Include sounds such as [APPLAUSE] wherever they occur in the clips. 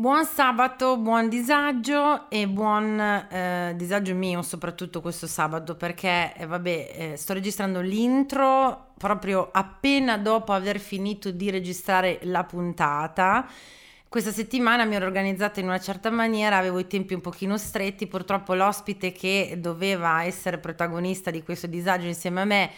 Buon sabato, buon disagio e buon eh, disagio mio soprattutto questo sabato perché eh, vabbè eh, sto registrando l'intro proprio appena dopo aver finito di registrare la puntata. Questa settimana mi ero organizzata in una certa maniera, avevo i tempi un pochino stretti, purtroppo l'ospite che doveva essere protagonista di questo disagio insieme a me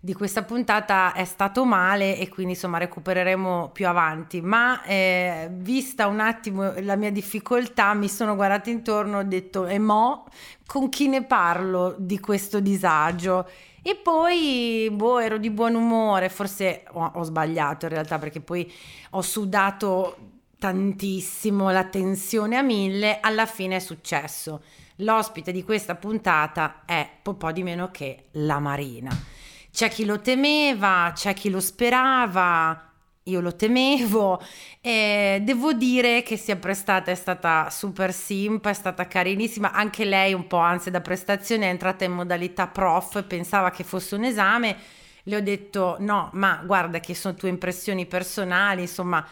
di questa puntata è stato male e quindi insomma recupereremo più avanti. Ma eh, vista un attimo la mia difficoltà mi sono guardata intorno ho detto e mo con chi ne parlo di questo disagio? E poi boh ero di buon umore forse ho, ho sbagliato in realtà perché poi ho sudato tantissimo la tensione a mille alla fine è successo. L'ospite di questa puntata è po' di meno che la Marina c'è chi lo temeva, c'è chi lo sperava, io lo temevo e devo dire che è prestata, è stata super simpa, è stata carinissima, anche lei un po' ansia da prestazione, è entrata in modalità prof, pensava che fosse un esame, le ho detto no, ma guarda che sono tue impressioni personali, insomma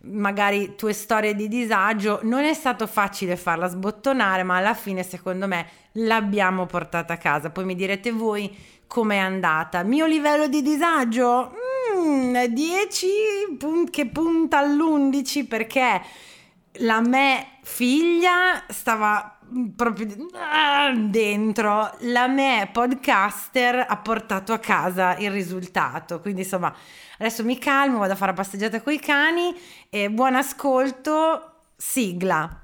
magari tue storie di disagio, non è stato facile farla sbottonare, ma alla fine secondo me l'abbiamo portata a casa, poi mi direte voi com'è andata. Mio livello di disagio? Mm, 10 pun- che punta all'11 perché la me figlia stava proprio dentro, la me podcaster ha portato a casa il risultato. Quindi insomma, adesso mi calmo, vado a fare la passeggiata con i cani e buon ascolto, sigla.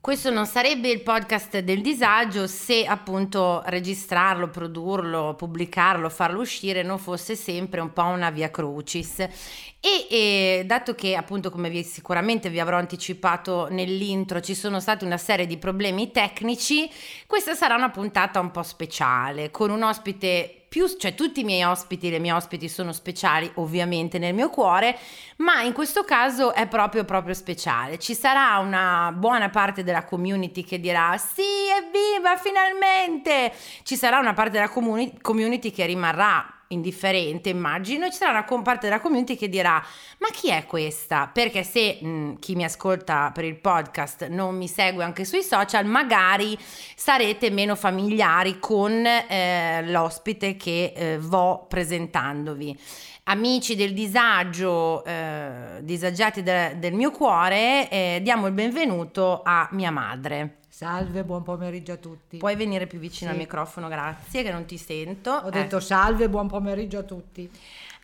Questo non sarebbe il podcast del disagio se appunto registrarlo, produrlo, pubblicarlo, farlo uscire non fosse sempre un po' una via crucis. E, e dato che appunto come vi, sicuramente vi avrò anticipato nell'intro ci sono stati una serie di problemi tecnici, questa sarà una puntata un po' speciale con un ospite più, cioè tutti i miei ospiti, le mie ospiti sono speciali ovviamente nel mio cuore, ma in questo caso è proprio proprio speciale. Ci sarà una buona parte della community che dirà sì, evviva finalmente! Ci sarà una parte della comuni- community che rimarrà indifferente, immagino, ci sarà una parte della community che dirà: Ma chi è questa? Perché se mh, chi mi ascolta per il podcast non mi segue anche sui social, magari sarete meno familiari con eh, l'ospite che eh, vo presentandovi. Amici del disagio, eh, disagiati de- del mio cuore, eh, diamo il benvenuto a mia madre. Salve, buon pomeriggio a tutti. Puoi venire più vicino sì. al microfono, grazie, che non ti sento. Ho detto ecco. salve, buon pomeriggio a tutti.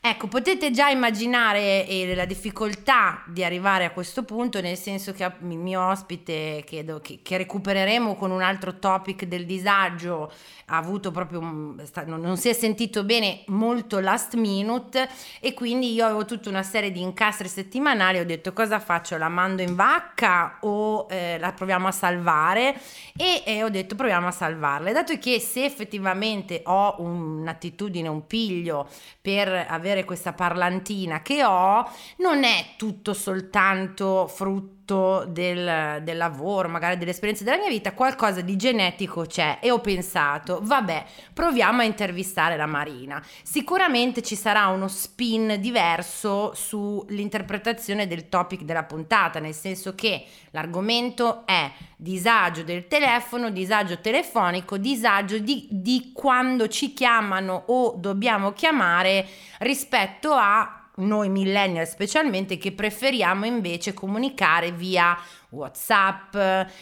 Ecco, potete già immaginare eh, la difficoltà di arrivare a questo punto, nel senso che il mio ospite, che, che, recupereremo con un altro topic del disagio, ha avuto proprio, un, non si è sentito bene molto last minute e quindi io avevo tutta una serie di incastri settimanali, ho detto cosa faccio, la mando in vacca o eh, la proviamo a salvare e eh, ho detto proviamo a salvarla. dato che se effettivamente ho un'attitudine, un piglio per avere avere questa parlantina che ho non è tutto soltanto frutto del, del, lavoro, magari delle esperienze della mia vita, qualcosa di genetico c'è e ho pensato, vabbè, proviamo a intervistare la Marina. Sicuramente ci sarà uno spin diverso sull'interpretazione del topic della puntata, nel senso che l'argomento è disagio del telefono, disagio telefonico, disagio di, di quando ci chiamano o dobbiamo chiamare rispetto a noi millennial specialmente che preferiamo invece comunicare via WhatsApp,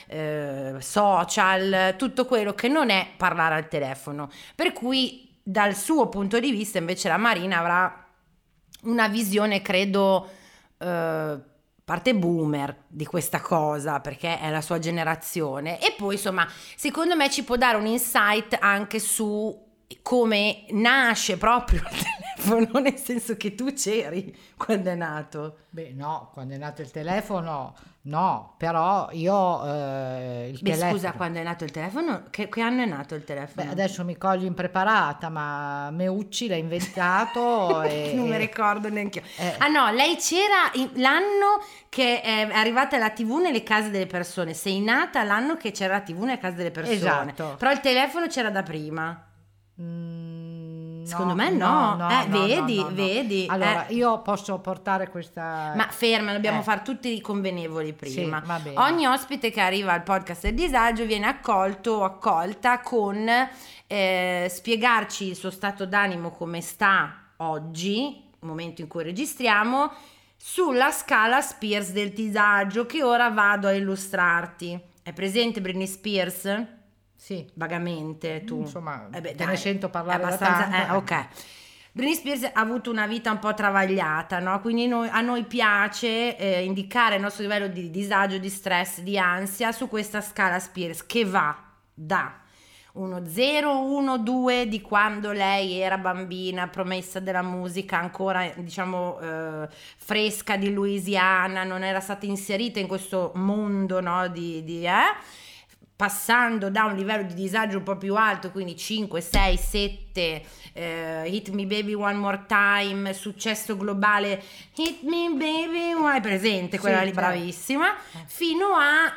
eh, social, tutto quello che non è parlare al telefono. Per cui dal suo punto di vista invece la Marina avrà una visione credo eh, parte boomer di questa cosa perché è la sua generazione e poi insomma secondo me ci può dare un insight anche su come nasce proprio il telefono [LAUGHS] nel senso che tu c'eri quando è nato Beh, no, quando è nato il telefono, no, però io eh, il Beh, telefono... scusa quando è nato il telefono che, che anno è nato il Beh, telefono? adesso mi cogli impreparata, ma Meucci l'ha inventato [LAUGHS] e... non mi ricordo neanche io. Eh. Ah no, lei c'era in- l'anno che è arrivata la TV nelle case delle persone. Sei nata l'anno che c'era la TV nelle case delle persone. Esatto. Però il telefono c'era da prima. Mm, no, Secondo me no. Eh, vedi, no, no. vedi, Allora, eh. io posso portare questa... Ma ferma, dobbiamo Eh. fare tutti i convenevoli prima. Sì, va bene. Ogni ospite che arriva al podcast del disagio viene accolto o accolta con eh, spiegarci il suo stato d'animo come sta oggi, momento in cui registriamo, sulla scala Spears del disagio che ora vado a illustrarti. È presente Britney Spears? Sì, Vagamente tu. Insomma, Eh beh, te ne sento parlare abbastanza, eh, ok. Britney Spears ha avuto una vita un po' travagliata, no? Quindi noi- a noi piace eh, indicare il nostro livello di disagio, di stress, di ansia su questa scala Spears che va da uno 0, 1, 2 di quando lei era bambina, promessa della musica, ancora diciamo eh, fresca di Louisiana, non era stata inserita in questo mondo no, di, di, eh? Passando da un livello di disagio un po' più alto, quindi 5, 6, 7, eh, Hit Me Baby One More Time, successo globale, Hit Me Baby One, è presente quella Sì, lì, bravissima, fino a,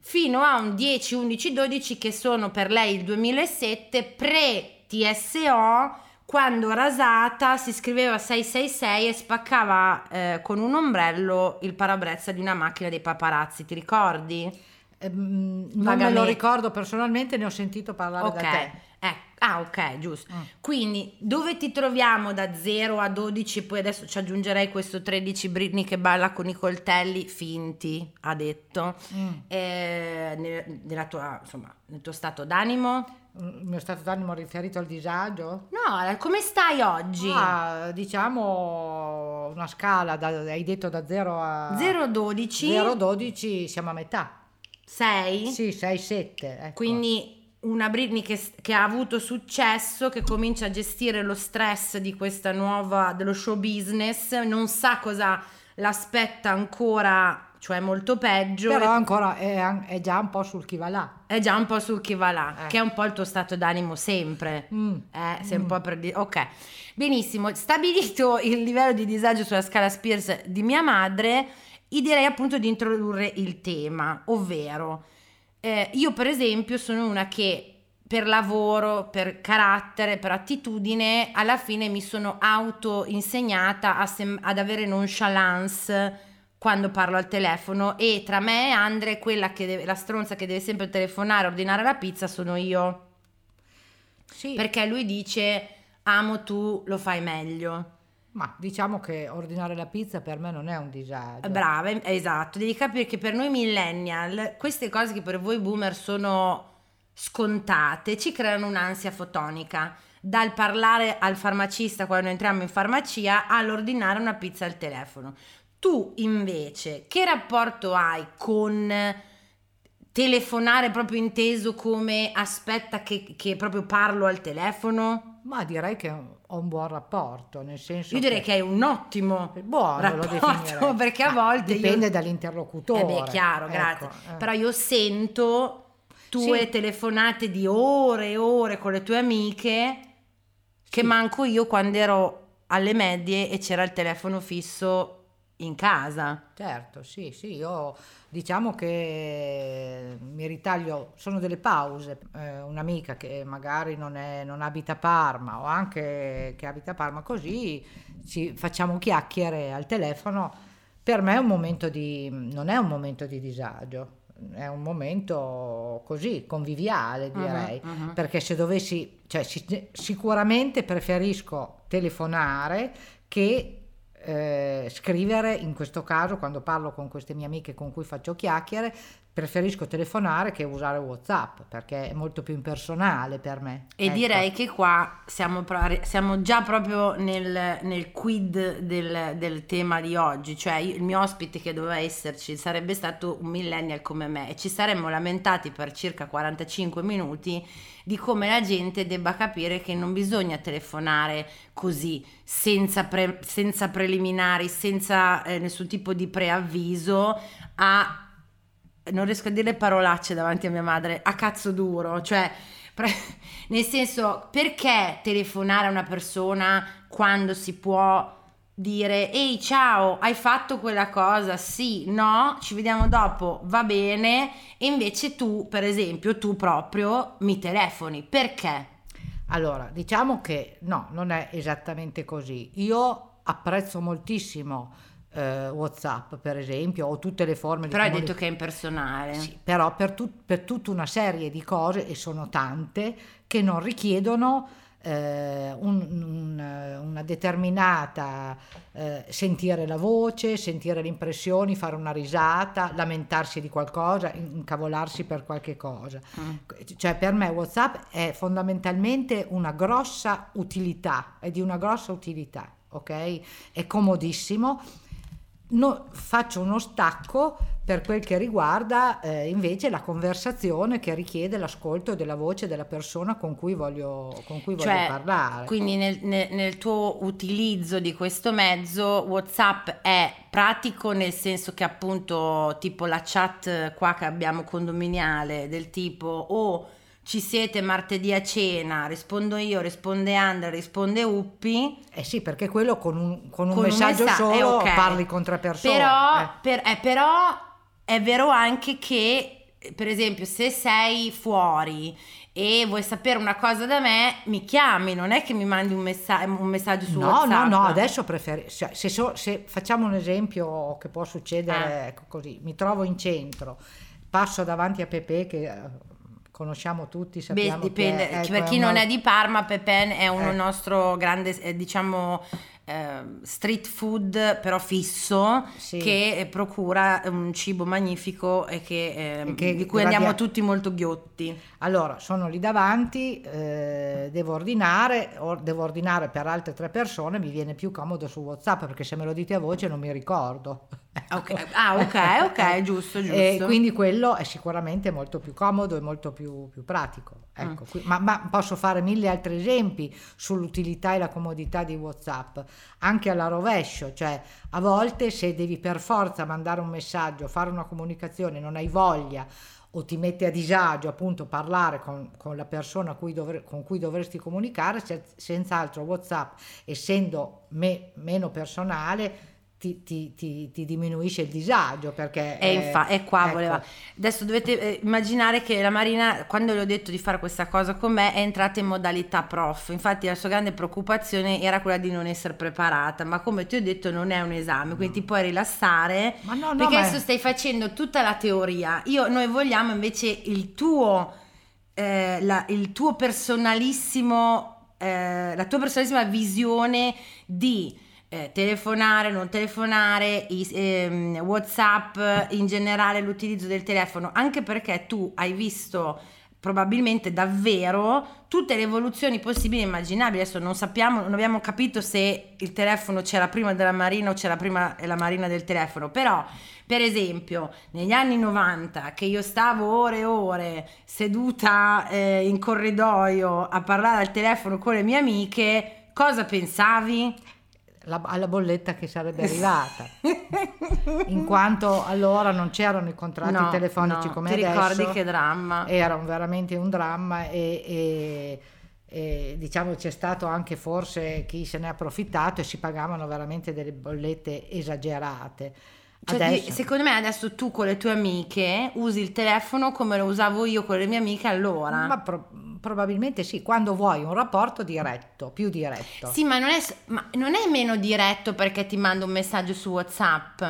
fino a un 10, 11, 12 che sono per lei il 2007, pre-TSO, quando rasata si scriveva 666 e spaccava eh, con un ombrello il parabrezza di una macchina dei paparazzi, ti ricordi? Ehm, non me lo ricordo personalmente, ne ho sentito parlare Ok, da te. eh, ah ok, giusto. Mm. Quindi dove ti troviamo da 0 a 12, poi adesso ci aggiungerei questo 13 Britney che balla con i coltelli finti, ha detto, Mm. Eh, nel, nella tua, insomma, nel tuo stato d'animo? Il mio stato d'animo riferito al disagio? No, come stai oggi? Ah, diciamo una scala, da- hai detto da 0 a 0-12? 0-12 siamo a metà. 6? Sì, 6-7. Ecco. Quindi una Britney che, che ha avuto successo, che comincia a gestire lo stress di questa nuova, dello show business, non sa cosa l'aspetta ancora, cioè molto peggio, Però ancora è, è già un po' sul chi va là. è già un po' sul chi va là, Eh. che è un po' il tuo stato d'animo sempre. Mm. Eh, sei un po' per dire, ok, benissimo. Stabilito il livello di disagio sulla scala Spears di mia madre, io direi appunto di introdurre il tema, ovvero eh, io per esempio sono una che per lavoro, per carattere, per attitudine, alla fine mi sono auto insegnata sem- ad avere nonchalance quando parlo al telefono e tra me e Andre quella che deve, la stronza che deve sempre telefonare, ordinare la pizza sono io. Sì, perché lui dice amo tu lo fai meglio ma diciamo che ordinare la pizza per me non è un disagio. brava em- esatto. Devi capire che per noi millennial queste cose che per voi boomer sono scontate ci creano un'ansia fotonica. Dal parlare al farmacista quando entriamo in farmacia all'ordinare una pizza al telefono. Tu invece che rapporto hai con telefonare proprio inteso come aspetta che, che proprio parlo al telefono Ma direi che ho un buon rapporto, nel senso io direi che hai un ottimo buono lo rapporto definirei. [LAUGHS] perché a volte io- dipende dall'interlocutore. Eh beh, chiaro, ecco, grazie. eh. Però io sento tue Sì. telefonate di ore e ore con le tue amiche che Sì. manco io quando ero alle medie e c'era il telefono fisso in casa. Certo, sì, sì, io diciamo che mi ritaglio, sono delle pause, eh, un'amica che magari non, è- non abita a Parma o anche che abita a Parma, così ci facciamo chiacchiere al telefono, per me è un momento di, non è un momento di disagio, è un momento così, conviviale direi, Mhm, mhm. perché se dovessi, cioè si- sicuramente preferisco telefonare che eh, scrivere, in questo caso quando parlo con queste mie amiche con cui faccio chiacchiere, preferisco telefonare che usare Whatsapp perché è molto più impersonale per me. E ecco. direi che qua siamo, siamo già proprio nel, nel quid del, del, tema di oggi, cioè il mio ospite che doveva esserci sarebbe stato un millennial come me e ci saremmo lamentati per circa 45 minuti di come la gente debba capire che non bisogna telefonare così, senza, pre- senza preliminari, senza eh, nessun tipo di preavviso a non riesco a dire parolacce davanti a mia madre, a cazzo duro, cioè pre- [LAUGHS] nel senso perché telefonare a una persona quando si può dire ehi ciao hai fatto quella cosa? Sì no ci vediamo dopo va bene. E invece tu per esempio tu proprio mi telefoni. Perché? Allora diciamo che no non è esattamente così. Io apprezzo moltissimo eh, WhatsApp, per esempio, o tutte le forme però di Però hai detto che è impersonale. Sì, però per, tut- per, tutta una serie di cose, e sono tante, che non richiedono eh, un, un, una determinata eh, sentire la voce, sentire le impressioni, fare una risata, lamentarsi di qualcosa, incavolarsi per qualche cosa. Mm. Cioè per me WhatsApp è fondamentalmente una grossa utilità, è di una grossa utilità, ok? È comodissimo No, faccio uno stacco per quel che riguarda eh, invece la conversazione che richiede l'ascolto della voce della persona con cui voglio, con cui cioè, voglio parlare. Quindi nel, nel, nel, tuo utilizzo di questo mezzo WhatsApp è pratico nel senso che appunto tipo la chat qua che abbiamo condominiale del tipo o oh, ci siete martedì a cena, rispondo io, risponde Andrea, risponde Uppi. Eh sì, perché quello con un, con un con messaggio un messa- solo okay. parli con tre persone. Però, eh. per, eh, però è vero anche che, per esempio, se sei fuori e vuoi sapere una cosa da me, mi chiami, non è che mi mandi un, messa- un messaggio su no, WhatsApp. No, no, adesso preferisco, cioè, se, so, se, facciamo un esempio che può succedere, eh. ecco così, mi trovo in centro, passo davanti a Pepe che conosciamo tutti, sappiamo Beh, dipende, che, ecco, per chi non è di Parma, Pepen è un eh. nostro grande, eh, diciamo, eh, street food però fisso sì. che procura un cibo magnifico e che, eh, che di cui andiamo radia... tutti molto ghiotti. Allora, sono lì davanti, eh, devo ordinare, or- devo ordinare per altre tre persone, mi viene più comodo su WhatsApp perché se me lo dite a voce non mi ricordo. Okay. Ah, ok, ok, giusto, [LAUGHS] giusto. E quindi quello è sicuramente molto più comodo e molto più, più pratico. Ecco, mm. ma, ma, posso fare mille altri esempi sull'utilità e la comodità di WhatsApp, anche alla rovescio, cioè a volte se devi per forza mandare un messaggio, fare una comunicazione, non hai voglia o ti mette a disagio appunto parlare con, con la persona cui dovre, con cui dovresti comunicare, se, senz'altro WhatsApp essendo me, meno personale ti, ti, ti, ti, diminuisce il disagio perché... E infa- è qua ecco. voleva... Adesso dovete eh, immaginare che la Marina, quando le ho detto di fare questa cosa con me, è entrata in modalità prof. Infatti la sua grande preoccupazione era quella di non essere preparata, ma come ti ho detto non è un esame, quindi ti puoi rilassare ma no, no, perché adesso stai facendo tutta la teoria. Io, noi vogliamo invece il tuo, eh, la, il tuo personalissimo, eh, la tua personalissima visione di eh, telefonare, non telefonare, i, ehm, WhatsApp, in generale l'utilizzo del telefono, anche perché tu hai visto probabilmente davvero tutte le evoluzioni possibili e immaginabili. Adesso non sappiamo, non abbiamo capito se il telefono c'era prima della Marina o c'era prima la Marina del telefono, però per esempio negli anni 90 che io stavo ore e ore seduta eh, in corridoio a parlare al telefono con le mie amiche, cosa pensavi? La, alla bolletta che sarebbe [LAUGHS] arrivata, in quanto allora non c'erano i contratti no, telefonici no, come ti adesso. ricordi che dramma? Era un, veramente un dramma e, e, e, diciamo c'è stato anche forse chi se ne è approfittato e si pagavano veramente delle bollette esagerate. Cioè, secondo me adesso tu con le tue amiche usi il telefono come lo usavo io con le mie amiche allora. Ma pro- probabilmente sì, quando vuoi un rapporto diretto, più diretto. Sì, ma non, è, ma non è meno diretto perché ti mando un messaggio su WhatsApp.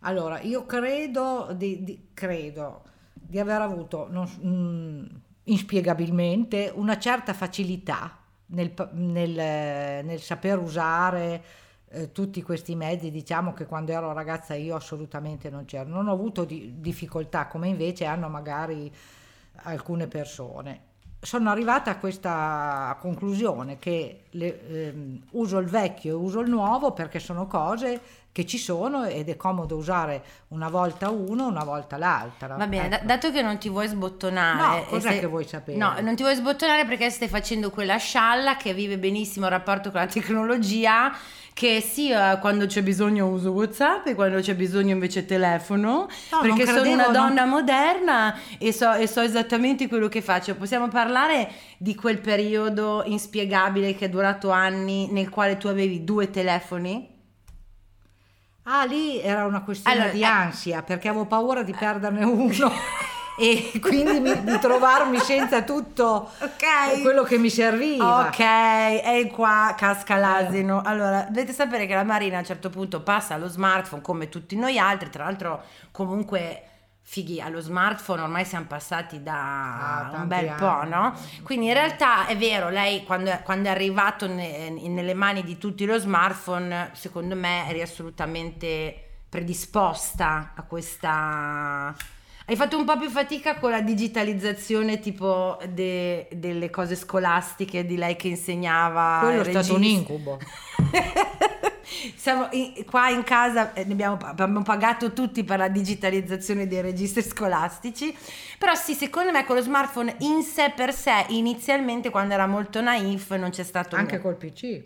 Allora, io credo di, di, credo di aver avuto non, mm, inspiegabilmente una certa facilità nel, nel, nel saper usare eh, tutti questi mezzi, diciamo che quando ero ragazza io assolutamente non c'ero. Non ho avuto di- difficoltà come invece hanno magari alcune persone. Sono arrivata a questa conclusione che le- ehm, uso il vecchio e uso il nuovo perché sono cose che ci sono ed è comodo usare una volta uno, una volta l'altra. Va bene, Ecco. dato che non ti vuoi sbottonare. No, cos'è sei- che vuoi sapere? No, non ti vuoi sbottonare perché stai facendo quella scialla che vive benissimo il rapporto con la tecnologia. Che sì, eh, quando c'è bisogno uso WhatsApp e quando c'è bisogno invece telefono. No, non perché sono credevo, una non- donna moderna e so, e so esattamente quello che faccio. Possiamo parlare di quel periodo inspiegabile che è durato anni nel quale tu avevi due telefoni? Ah, lì era una questione Allora, di eh. ansia perché avevo paura di perderne [LAUGHS] uno e quindi mi- di trovarmi senza tutto Ok. quello che mi serviva. Ok, e qua casca l'asino. Allora, dovete sapere che la Marina a un certo punto passa allo smartphone come tutti noi altri, tra l'altro comunque fighi, allo smartphone ormai siamo passati da Ah, un bel po', anni. no? Quindi in realtà è vero, lei quando è, quando è arrivato ne- nelle mani di tutti lo smartphone, secondo me eri assolutamente predisposta a questa... Hai fatto un po' più fatica con la digitalizzazione tipo de- delle cose scolastiche di lei che insegnava. Quello è stato un regista. incubo. [LAUGHS] Siamo in- qua in casa eh, abbiamo, abbiamo pagato tutti per la digitalizzazione dei registri scolastici, però sì, secondo me con lo smartphone in sé per sé, inizialmente quando era molto naif non c'è stato Anche niente. col PC.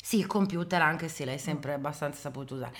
Sì, il computer anche se l'hai sempre abbastanza saputo usare.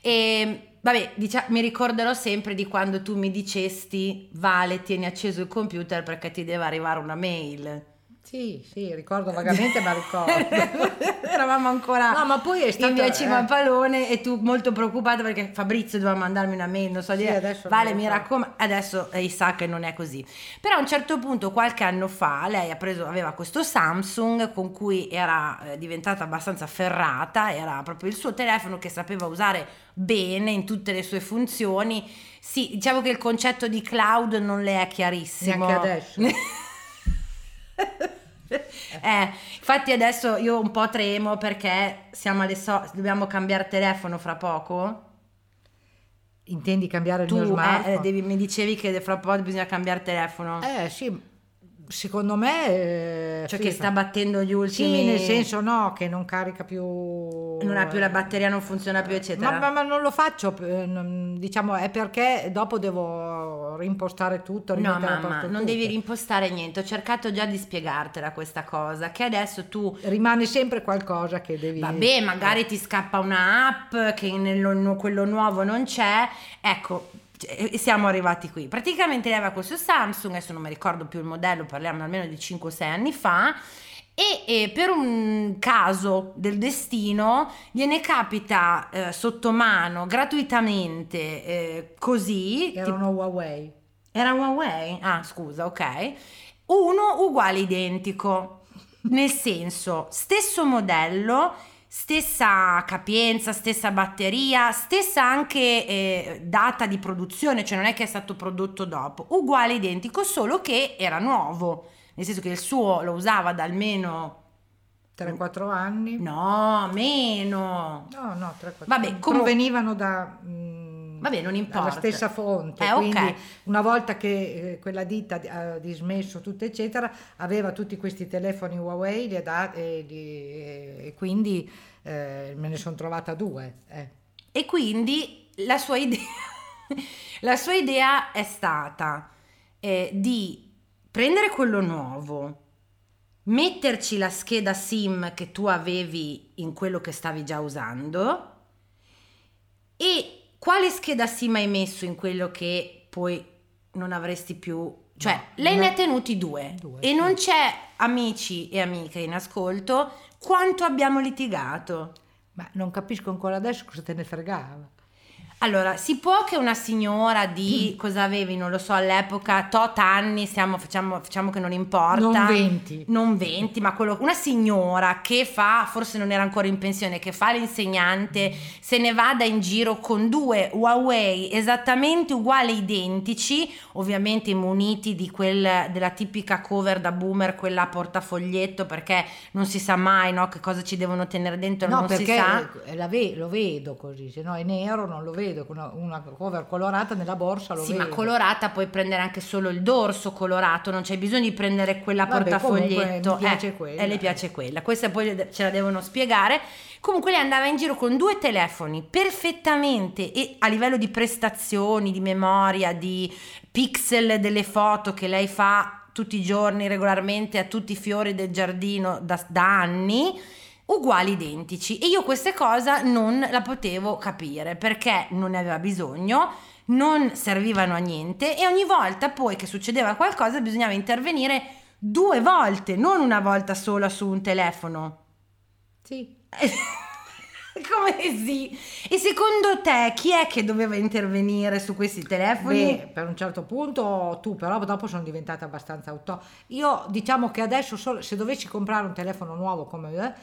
E vabbè, dicia- mi ricorderò sempre di quando tu mi dicesti Vale, tieni acceso il computer perché ti deve arrivare una mail. Sì, sì, ricordo [LAUGHS] vagamente, ma ricordo. [LAUGHS] Eravamo ancora No, ma poi è stato... in via eh, Cimapalone e tu molto preoccupata perché Fabrizio doveva mandarmi una mail, non so Sì, dire, adesso vale mi raccomando, adesso lei sa che non è così. Però a un certo punto, qualche anno fa, lei ha preso, aveva questo Samsung con cui era eh, diventata abbastanza ferrata, era proprio il suo telefono che sapeva usare bene in tutte le sue funzioni. Sì, diciamo che il concetto di cloud non le è chiarissimo. Neanche adesso. [LAUGHS] [LAUGHS] Eh, infatti adesso io un po' tremo perché siamo alle so- dobbiamo cambiare telefono fra poco. Intendi cambiare il Tu mio eh, smartphone? eh, devi- mi dicevi che fra poco bisogna cambiare telefono. Eh sì, secondo me... eh, cioè sì, che sta battendo gli ultimi. Sì, nel senso no, che non carica più... Non ha più la batteria, non funziona più, eccetera. Ma, ma- ma non lo faccio, eh, diciamo, è perché dopo devo reimpostare tutto, No, mamma, non tutto. devi rimpostare niente. Ho cercato già di spiegartela questa cosa. Che adesso tu Rimane sempre qualcosa che devi... Vabbè, magari ti scappa una app che nello quello nuovo non c'è. Ecco, e siamo arrivati qui. Praticamente lei aveva questo Samsung, adesso non mi ricordo più il modello, parliamo almeno di 5-6 anni fa. E, e per un caso del destino gliene capita eh, sotto mano gratuitamente eh, così Era tipo- uno Huawei. era Huawei? Ah, scusa, ok. Uno uguale identico, nel senso, stesso modello, stessa capienza, stessa batteria, stessa anche eh, data di produzione, cioè non è che è stato prodotto dopo, uguale identico, solo che era nuovo, nel senso che il suo lo usava da almeno 3-4 anni. no, meno. No, no, 3-4 Vabbè, comu- provenivano da... mm, Vabbè, non importa. dalla stessa fonte, Eh, quindi una volta che eh, quella ditta ha dismesso tutto eccetera, aveva tutti questi telefoni Huawei li ha dati, e, li- e quindi eh, me ne sono trovata due. eh. E quindi la sua idea, [LAUGHS] la sua idea è stata eh, di prendere quello nuovo, metterci la scheda SIM che tu avevi in quello che stavi già usando e quale scheda SIM hai messo in quello che poi non avresti più... Cioè, No, lei ne no. ha tenuti due, Due, e sì. non c'è, amici e amiche in ascolto, quanto abbiamo litigato. Ma non capisco ancora adesso cosa te ne fregava. Allora, si può che una signora Mm. di cosa avevi, non lo so, all'epoca, tot anni, stiamo, facciamo, facciamo che non importa. Non 20. Non 20, ma quello, una signora che fa, forse non era ancora in pensione, che fa l'insegnante, se ne vada in giro con due Huawei esattamente uguali, identici, ovviamente muniti di quel, della tipica cover da boomer, quella a portafoglietto, perché non si sa mai no, che cosa ci devono tenere dentro, No, non si perché sa. eh, la ve- lo vedo così, se no è nero non lo vedo, con una, una cover colorata nella borsa lo Sì, vedo. ma colorata puoi prendere anche solo il dorso colorato, non c'è bisogno di prendere quella Vabbè, portafoglietto. mi piace Eh, quella. E le piace quella. Questa poi ce la devono spiegare. Comunque lei andava in giro con due telefoni perfettamente e a livello di prestazioni, di memoria, di pixel delle foto che lei fa tutti i giorni regolarmente a tutti i fiori del giardino da, da anni uguali identici e io queste cose non la potevo capire perché non ne aveva bisogno non servivano a niente e ogni volta poi che succedeva qualcosa bisognava intervenire due volte non una volta sola su un telefono Sì. [LAUGHS] come sì e secondo te chi è che doveva intervenire su questi telefoni Beh, per un certo punto tu, però dopo sono diventata abbastanza auto. Io diciamo che adesso solo- se dovessi comprare un telefono nuovo come me,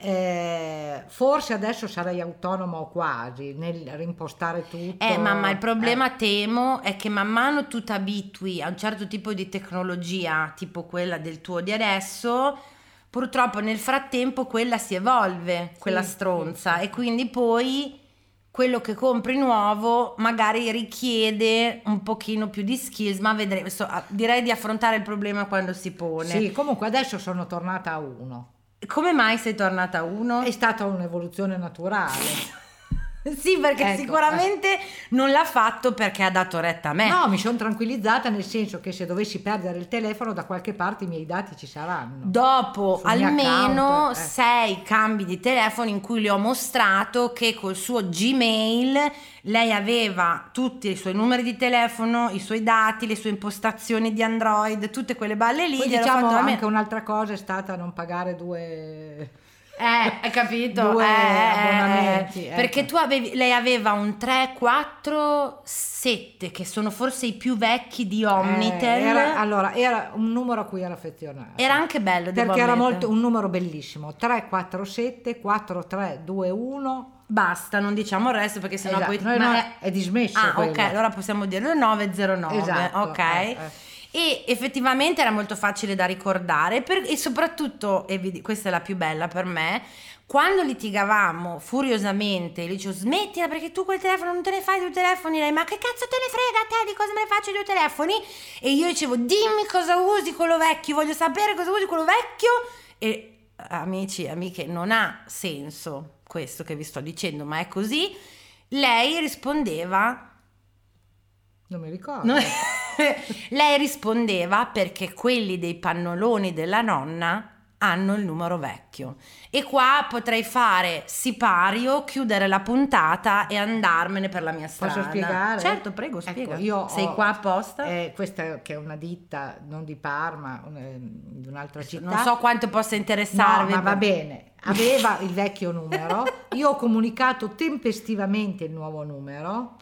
eh, forse adesso sarei autonoma o quasi nel rimpostare tutto. Eh, mamma, il Eh, problema temo è che man mano tu ti abitui a un certo tipo di tecnologia, tipo quella del tuo di adesso, purtroppo nel frattempo quella si evolve, quella Sì, stronza, sì, sì. e quindi poi quello che compri nuovo magari richiede un pochino più di skills, ma vedremo, so- ah, direi di affrontare il problema quando si pone. Sì, comunque adesso sono tornata a uno. Come mai sei tornata a uno? È stata un'evoluzione naturale. [LAUGHS] [LAUGHS] sì, perché Ecco, sicuramente non l'ha fatto perché ha dato retta a me. No, mi sono tranquillizzata nel senso che se dovessi perdere il telefono da qualche parte i miei dati ci saranno. Dopo almeno account, eh. sei cambi di telefono in cui le ho mostrato che col suo Gmail lei aveva tutti i suoi numeri di telefono, i suoi dati, le sue impostazioni di Android, tutte quelle balle lì. Poi diciamo anche un'altra cosa è stata non pagare due... Eh, hai capito? Due Eh, ecco. Perché tu avevi, lei aveva un 3, 4, 7, che sono forse i più vecchi di Omnitel. Eh, era, allora, era un numero a cui era affezionato. Era anche bello, Perché era molto, un numero bellissimo. 347 4321 Basta, non diciamo il resto perché sennò Esatto, poi... no, ma no, è- è dismesso Ah, quello. ok, allora possiamo dirlo 909, Esatto, ok? eh, E effettivamente era molto facile da ricordare per- e soprattutto, e questa è la più bella per me, quando litigavamo furiosamente, gli dicevo smettila perché tu quel telefono non te ne fai due telefoni, lei ma che cazzo te ne frega a te di cosa me ne faccio due telefoni? E io dicevo dimmi cosa usi quello vecchio, voglio sapere cosa usi quello vecchio e amici e amiche non ha senso questo che vi sto dicendo, ma è così. Lei rispondeva Non mi ricordo. No, [LAUGHS] lei rispondeva perché quelli dei pannoloni della nonna hanno il numero vecchio. E qua potrei fare sipario, chiudere la puntata e andarmene per la mia strada. Posso spiegare? Certo, prego, Ecco, spiega. io Sei ho- qua apposta? Eh, questa che è una ditta non di Parma, un- eh, di un'altra città. non so quanto possa No, interessarvi. ma va bene. Aveva il vecchio numero, [LAUGHS] io ho comunicato tempestivamente il nuovo numero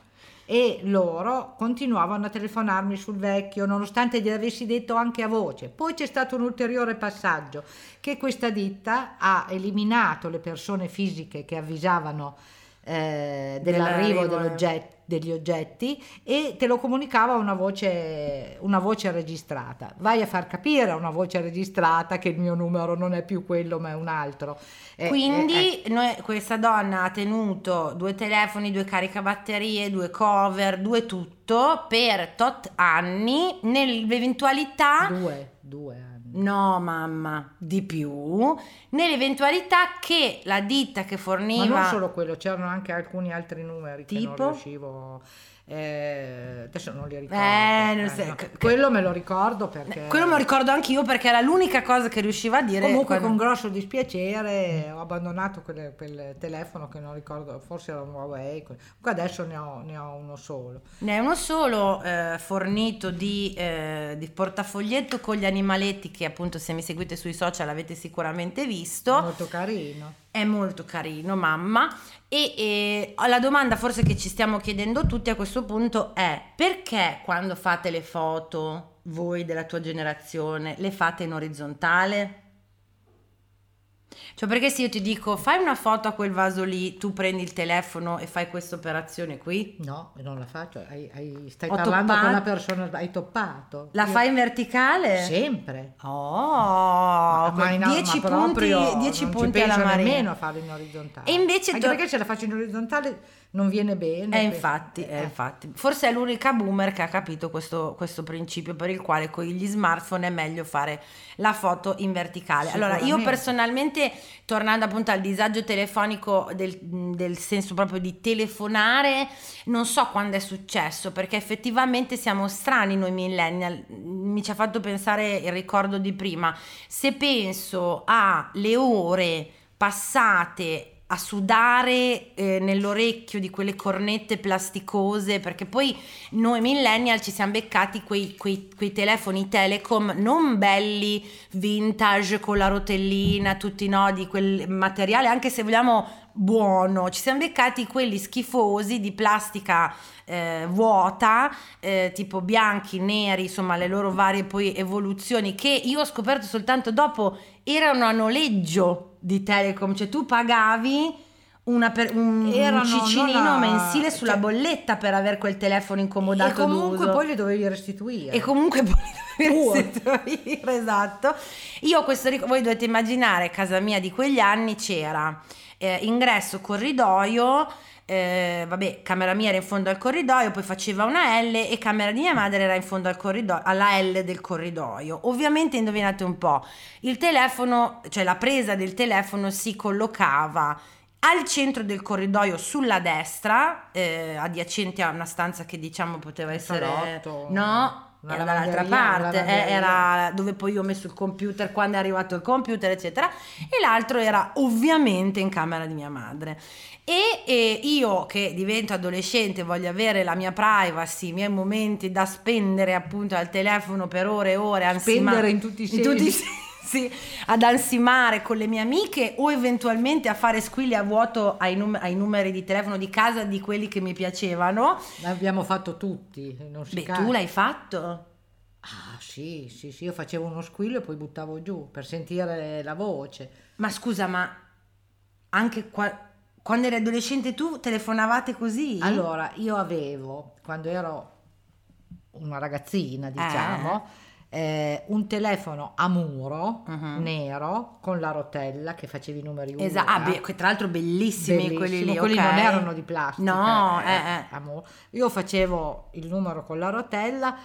e loro continuavano a telefonarmi sul vecchio nonostante gli avessi detto anche a voce. Poi c'è stato un ulteriore passaggio che questa ditta ha eliminato le persone fisiche che avvisavano eh, dell'arrivo Dell'arrivo, dell'oggetto degli oggetti e te lo comunicava una voce, una voce registrata. Vai a far capire a una voce registrata che il mio numero non è più quello ma è un altro. Eh, Quindi eh, noi- questa donna ha tenuto due telefoni, due caricabatterie, due cover, due tutto per tot anni nell'eventualità eh, due, due anni. No, mamma, di più. Nell'eventualità che la ditta che Ma forniva. non solo quello, c'erano anche alcuni altri numeri che Tipo? non riuscivo. Eh, adesso non li ricordo. Eh, non eh, so, no. che- Quello me lo ricordo perché. Quello me lo ricordo anch'io perché era l'unica cosa che riusciva a dire. Comunque quando- con grosso dispiacere ho abbandonato quelle- quel telefono che non ricordo, forse era un Huawei, comunque adesso ne ho, ne ho uno solo. Ne è uno solo eh, fornito di, eh, di portafoglietto con gli animaletti che appunto se mi seguite sui social avete sicuramente visto. Molto carino. È molto carino, mamma. E, e la domanda forse che ci stiamo chiedendo tutti a questo punto è perché quando fate le foto, voi della tua generazione, le fate in orizzontale? Cioè, perché se io ti dico fai una foto a quel vaso lì, tu prendi il telefono e fai questa operazione qui? No, non la faccio. Hai, hai- stai Ho parlando toppato. con la persona, hai toppato. La Io- fai in verticale? Sempre. Oh, Ma in- 10 ma punti, proprio 10 non ci punti alla Maria. nemmeno a farlo in orizzontale. E invece Anche tu- perché se la faccio in orizzontale non viene bene. Eh, infatti, eh, infatti. Forse è l'unica boomer che ha capito questo, questo principio per il quale con gli smartphone è meglio fare la foto in verticale. Allora, io personalmente, tornando appunto al disagio telefonico del, del senso proprio di telefonare, non so quando è successo, perché effettivamente siamo strani noi millennial. Mi ci ha fatto pensare il ricordo di prima. Se penso alle ore passate a sudare eh, nell'orecchio di quelle cornette plasticose perché poi noi millennial ci siamo beccati quei, quei- quei telefoni telecom non belli vintage con la rotellina tutti no di quel materiale anche se vogliamo buono. Ci siamo beccati quelli schifosi di plastica eh, vuota eh, tipo bianchi neri insomma le loro varie poi evoluzioni che io ho scoperto soltanto dopo erano a noleggio di Telecom, cioè tu pagavi per- un, Erano, un cicinino non a- mensile sulla cioè- bolletta per avere quel telefono E incomodato comunque d'uso. poi le dovevi restituire. E comunque poi Tuo. restituire, esatto. Io questo ric- voi dovete immaginare, casa mia di quegli anni c'era eh, ingresso corridoio, eh, vabbè, camera mia era in fondo al corridoio, poi faceva una L e camera di mia madre era in fondo al corridoio, alla L del corridoio. Ovviamente indovinate un po', il telefono, cioè la presa del telefono si collocava al centro del corridoio sulla destra, eh, adiacente a una stanza che diciamo poteva essere... salotto, no, era dall'altra parte, eh, era dove poi io ho messo il computer quando è arrivato il computer, eccetera, e l'altro era ovviamente in camera di mia madre. E, e io che divento adolescente voglio avere la mia privacy, i miei momenti da spendere appunto al telefono per ore e ore, ansima- Spendere in tutti i in tutti i sensi. Sensi, ad ansimare con le mie amiche o eventualmente a fare squilli a vuoto ai, num- ai numeri di telefono di casa di quelli che mi piacevano. L'abbiamo fatto tutti. Non si Beh, cambia. tu l'hai fatto? Ah sì, sì, sì, io facevo uno squillo e poi buttavo giù per sentire la voce. Ma scusa, ma anche qua- quando eri adolescente tu telefonavate così? Allora, io avevo, quando ero una ragazzina, diciamo, eh, un telefono a muro Mhm. nero con la rotella che facevi i numeri uno. Esatto, ah, que- tra l'altro bellissimi quelli lì, Quelli ok. non erano di plastica. No, eh, eh. a muro. Io facevo il numero con la rotella,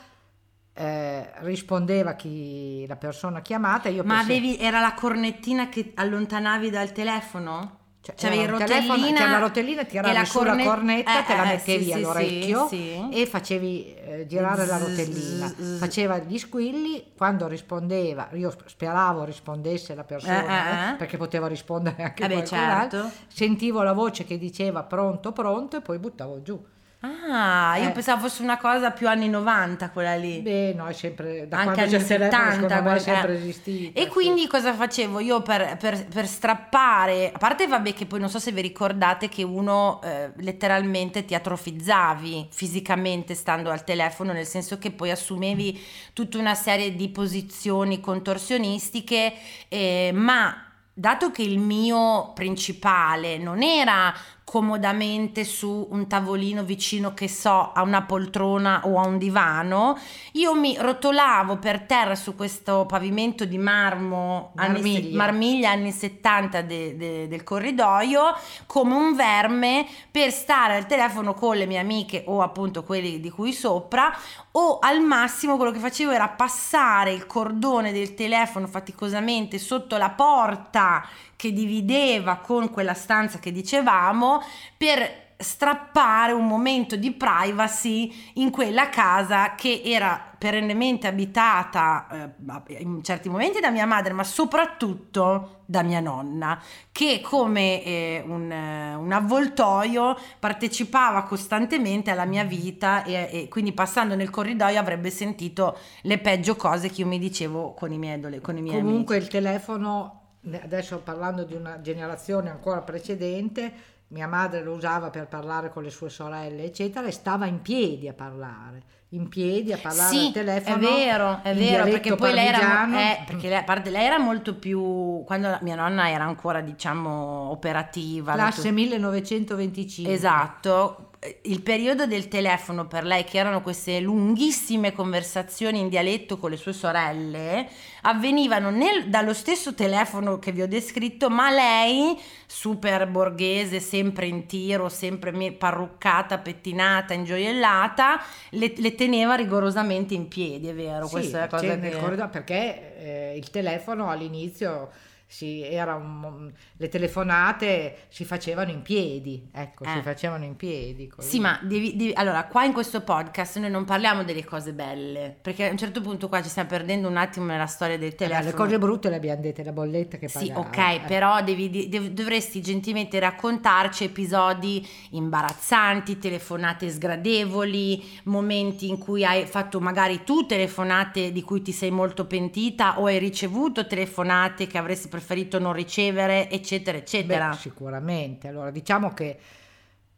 eh, rispondeva chi, la persona chiamata. Io Ma penso- avevi, era la cornettina che allontanavi dal telefono? Cioè, era avevi un rotellina telefono, c'era la rotellina, tiravi la corne- cornetta, eh, te la mettevi sì, all'orecchio sì, sì. e facevi eh, girare la rotellina. zzz. Faceva gli squilli, quando rispondeva, io sp- speravo rispondesse la persona, Eh, eh, eh. perché poteva rispondere anche Eh beh, qualcun certo. altro. Sentivo la voce che diceva pronto, pronto e poi buttavo giù. Ah, io Eh. pensavo fosse una cosa più anni 90 quella lì. Beh, no, è sempre, da anche quando c'è il telefono, 70 secondo me è sempre eh. esistito. e sì. quindi cosa facevo io per, per- per strappare a parte vabbè che poi non so se vi ricordate che uno eh, letteralmente ti atrofizzavi fisicamente stando al telefono nel senso che poi assumevi tutta una serie di posizioni contorsionistiche eh, ma dato che il mio principale non era comodamente su un tavolino vicino che so a una poltrona o a un divano io mi rotolavo per terra su questo pavimento di marmo anni, Marmiglia. marmiglia anni 70 de- de- del corridoio come un verme per stare al telefono con le mie amiche o appunto quelli di cui sopra o al massimo quello che facevo era passare il cordone del telefono faticosamente sotto la porta che divideva con quella stanza che dicevamo per strappare un momento di privacy in quella casa che era perennemente abitata eh, in certi momenti da mia madre ma soprattutto da mia nonna che come eh, un, eh, un avvoltoio partecipava costantemente alla mia vita e, e quindi passando nel corridoio avrebbe sentito le peggio cose che io mi dicevo con i miei, con i miei Comunque amici. il telefono adesso parlando di una generazione ancora precedente, mia madre lo usava per parlare con le sue sorelle, eccetera, e stava in piedi a parlare, in piedi a parlare Sì, al telefono. è vero, è vero, perché poi lei era, parmigiano. eh, perché lei, a parte, lei era molto più, quando mia nonna era ancora, diciamo, operativa. Classe tutto- 1925. Esatto, il periodo del telefono per lei, che erano queste lunghissime conversazioni in dialetto con le sue sorelle, avvenivano nel- dallo stesso telefono che vi ho descritto, ma lei, super borghese, sempre in tiro, sempre parruccata, pettinata, ingioiellata, le, le teneva rigorosamente in piedi, è vero? Sì, Questa è la cosa che... nel corridoio, perché eh, il telefono all'inizio si, era un- le telefonate si facevano in piedi, ecco, si Eh. facevano in piedi. così. Sì, ma devi, devi- allora, qua in questo podcast noi non parliamo delle cose belle, perché a un certo punto qua ci stiamo perdendo un attimo nella storia del Eh, telefono. le cose brutte le abbiamo dette, la bolletta che Sì, pagavo. ok, eh. però devi, dev- dovresti gentilmente raccontarci episodi imbarazzanti, telefonate sgradevoli, momenti in cui hai fatto magari tu telefonate di cui ti sei molto pentita o hai ricevuto telefonate che avresti preferito non ricevere, eccetera, eccetera. Beh, sicuramente. Allora, diciamo che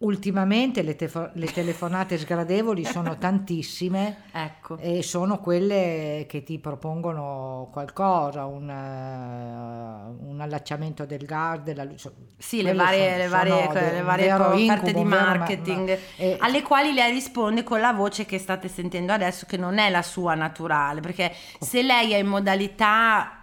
ultimamente le, tefo- le telefonate sgradevoli [LAUGHS] sono tantissime ecco. e sono quelle che ti propongono qualcosa, un, eh, un allacciamento del gas, della luce. Sì, le varie, sono- le varie, sono le varie offerte incubo, di un vero ma- marketing, ma- alle quali lei risponde con la voce che state sentendo adesso, che non è la sua naturale, perché se lei è in modalità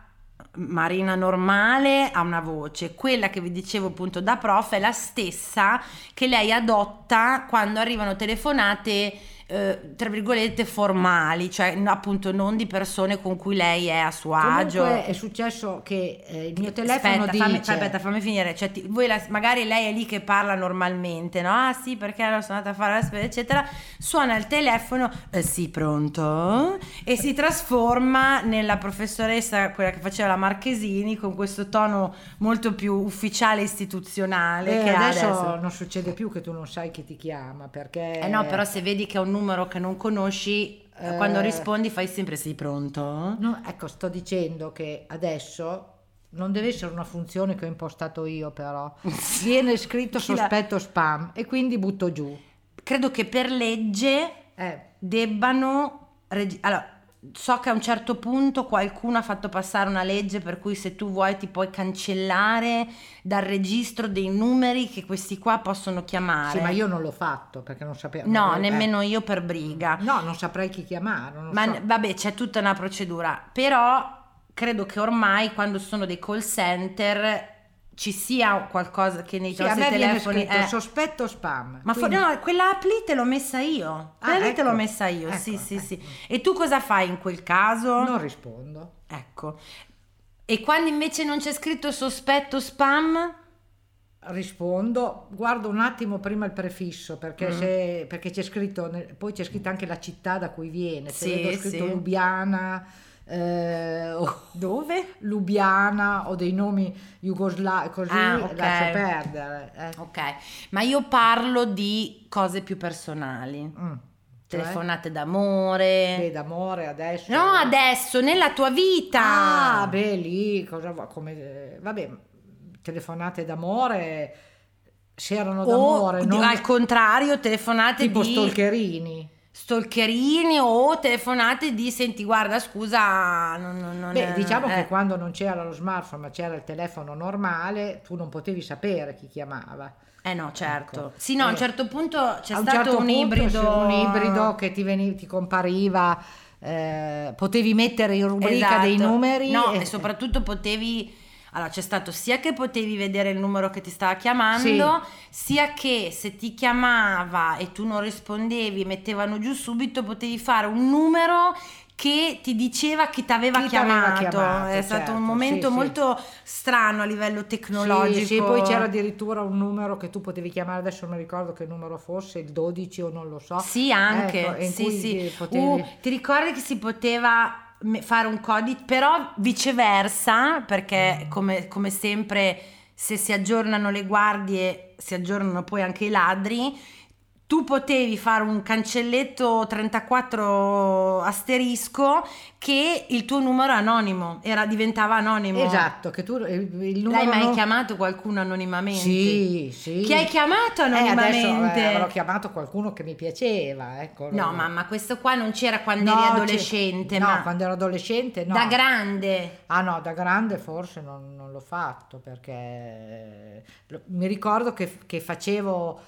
Marina normale ha una voce, quella che vi dicevo appunto da prof è la stessa che lei adotta quando arrivano telefonate eh, tra virgolette formali, cioè appunto non di persone con cui lei è a suo agio. Comunque è successo che eh, il mio telefono aspetta, dice... fammi, aspetta, fammi finire. Cioè, ti- voi la- magari lei è lì che parla normalmente, no? Ah sì, perché ero sono andata a fare la spesa, eccetera. Suona il telefono, eh, sì, pronto? E si trasforma nella professoressa, quella che faceva la Marchesini, con questo tono molto più ufficiale e istituzionale Eh, che adesso, adesso. non succede più che tu non sai chi ti chiama perché Eh no, però se vedi che è un numero che non conosci, eh, quando Eh. rispondi fai sempre sei pronto? No, ecco, sto dicendo che adesso non deve essere una funzione che ho impostato io, però [LAUGHS] viene scritto sospetto spam e quindi butto giù. Credo che per legge Eh, debbano reg- allora so che a un certo punto qualcuno ha fatto passare una legge per cui se tu vuoi ti puoi cancellare dal registro dei numeri che questi qua possono chiamare sì, ma io non l'ho fatto perché non sapevo. no eh, nemmeno io per briga No, non saprei chi chiamare. non ma so. vabbè c'è tutta una procedura però credo che ormai quando sono dei call center ci sia qualcosa che nei Sì, a nostri telefoni eh, sospetto spam. Ma quindi- for- no, quella app lì te l'ho messa io. Ah, Quella lì te l'ho ecco. messa io, sì, Ecco, sì, ecco. sì. E tu cosa fai in quel caso? non rispondo. Ecco. E quando invece non c'è scritto sospetto spam? Rispondo, guardo un attimo prima il prefisso perché, Mm. se- perché c'è scritto, poi c'è scritto anche la città da cui viene. Se Sì, vedo scritto sì. Lubiana, eh, o Dove? Lubiana o dei nomi jugoslavi, così Ah, ok. lascio perdere. eh. Ok, ma io parlo di cose più personali. Mm. Cioè? Telefonate d'amore. Beh, d'amore adesso. No, adesso, nella tua vita. Ah, beh, lì cosa va- come eh, vabbè, telefonate d'amore se erano o d'amore, di- non al contrario, telefonate tipo di stalkerini. Stalkerini o telefonate di senti, guarda, scusa, non, non, non Beh, è- diciamo eh. che quando non c'era lo smartphone, ma c'era il telefono normale, tu non potevi sapere chi chiamava. Eh no, certo. Ecco. Sì, no, a un Eh, certo punto c'è A un stato certo un ibrido. un ibrido che ti, veni- ti compariva, eh, potevi mettere in rubrica dei Esatto. numeri. No, e- e soprattutto potevi. Allora, c'è stato sia che potevi vedere il numero che ti stava chiamando, sia che se ti chiamava e tu non rispondevi, mettevano giù subito, potevi fare un numero che ti diceva chi ti aveva chiamato. chiamato, È stato certo, un momento sì, sì. molto strano a livello tecnologico. Sì, sì, poi c'era addirittura un numero che tu potevi chiamare, adesso non ricordo che numero fosse, il 12 o non lo so. Sì, anche. Ecco, sì, sì. potevi- Uh, ti ricordi che si poteva fare un codice, però viceversa, perché Mm. come, come sempre se si aggiornano le guardie, si aggiornano poi anche i ladri. Tu potevi fare un cancelletto 34 asterisco che il tuo numero anonimo era, diventava anonimo. Esatto, che tu il, il numero L'hai mai non- chiamato qualcuno anonimamente? Sì, sì. Chi hai chiamato Eh, adesso anonimamente? eh, avrò chiamato qualcuno che mi piaceva, ecco. No, mamma, questo qua non c'era quando No, eri adolescente, no, ma quando ero adolescente no. da grande. Ah no, da grande forse non, non l'ho fatto perché mi ricordo che, che facevo,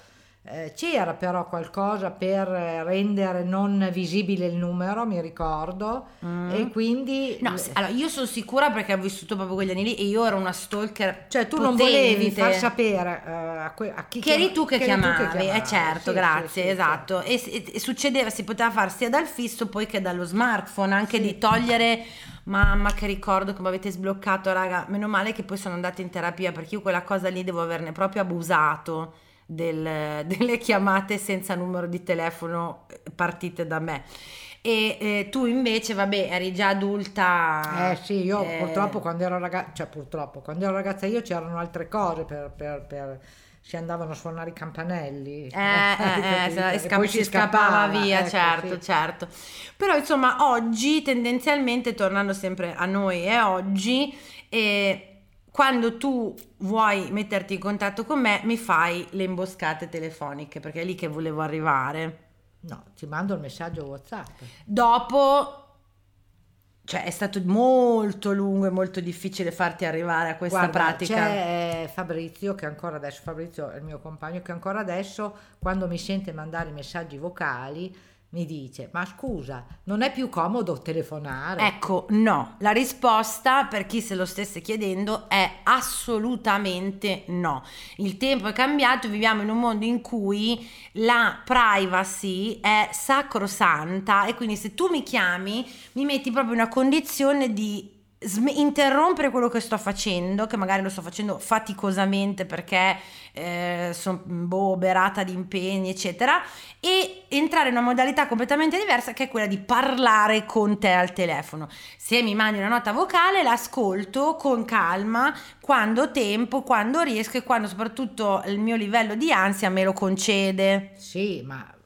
eh, c'era però qualcosa per rendere non visibile il numero, mi ricordo, e quindi... Mm. No, se- allora io sono sicura perché ho vissuto proprio quegli anni lì e io ero una stalker. cioè tu non potente. volevi far sapere eh, a, que- a chi Che eri tu che eri tu chiamavi, eh certo, Sì, grazie, sì, sì, esatto. E, e- e succedeva, si poteva fare sia dal fisso poi che dallo smartphone, anche di togliere, mamma che ricordo come avete sbloccato, raga, meno male che poi sono andata in terapia perché io quella cosa lì devo averne proprio abusato del- [LAUGHS] delle chiamate senza numero di telefono eh, partite da me. E eh, tu invece, vabbè, eri già adulta. Eh sì, io eh, purtroppo quando ero ragazza, cioè purtroppo, quando ero ragazza io c'erano altre cose per, per- per- si andavano a suonare i campanelli. Eh, eh, [LAUGHS] eh, E sca- poi si scappava via, ecco, certo, sì. certo. Però insomma, oggi tendenzialmente, tornando sempre a noi e oggi, eh, quando tu vuoi metterti in contatto con me, mi fai le imboscate telefoniche, perché è lì che volevo arrivare. No, ti mando il messaggio WhatsApp. Dopo, cioè è stato molto lungo e molto difficile farti arrivare a questa Guarda, pratica. C'è Fabrizio che ancora adesso, Fabrizio è il mio compagno, che ancora adesso quando mi sente mandare i messaggi vocali mi dice ma scusa, non è più comodo telefonare? Ecco, no. La risposta, per chi se lo stesse chiedendo, è assolutamente no. Il tempo è cambiato, viviamo in un mondo in cui la privacy è sacrosanta e quindi se tu mi chiami mi metti proprio in una condizione di sm- interrompere quello che sto facendo, che magari lo sto facendo faticosamente perché sono boh, berata di impegni, eccetera, e entrare in una modalità completamente diversa che è quella di parlare con te al telefono. Se mi mandi una nota vocale, l'ascolto con calma, quando ho tempo, quando riesco e quando soprattutto il mio livello di ansia me lo concede. Sì, ma eh,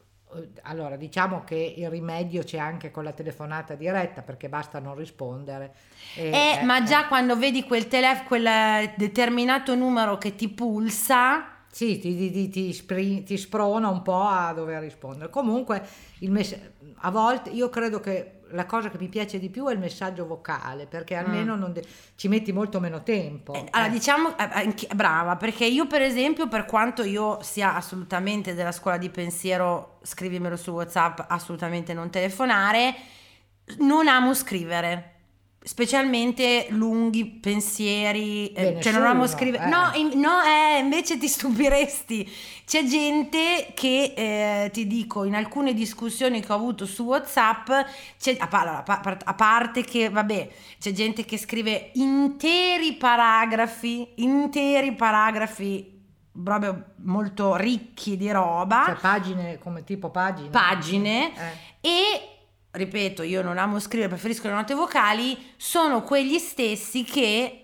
allora diciamo che il rimedio c'è anche con la telefonata diretta perché basta non rispondere. E- Eh, eh, ma eh. già quando vedi quel, telef- quel determinato numero che ti pulsa, Sì, ti, ti- ti- ti spri- ti sprona un po' a dover rispondere. Comunque, il mess- a volte io credo che la cosa che mi piace di più è il messaggio vocale, perché almeno non de- ci metti molto meno tempo. Mm. Eh, Allora, Eh. diciamo, eh, anche- brava, perché io per esempio, per quanto io sia assolutamente della scuola di pensiero, scrivimelo su WhatsApp, assolutamente non telefonare, non amo scrivere. Specialmente lunghi pensieri, eh, Beh, cioè non amo scrivere. eh. No, in- no, eh, invece ti stupiresti. C'è gente che eh, ti dico in alcune discussioni che ho avuto su WhatsApp, c'è- a, allora, a parte che vabbè, c'è gente che scrive interi paragrafi, interi paragrafi proprio molto ricchi di roba, Cioè, pagine come tipo pagine. pagine Eh. e ripeto, io non amo scrivere, preferisco le note vocali, sono quegli stessi che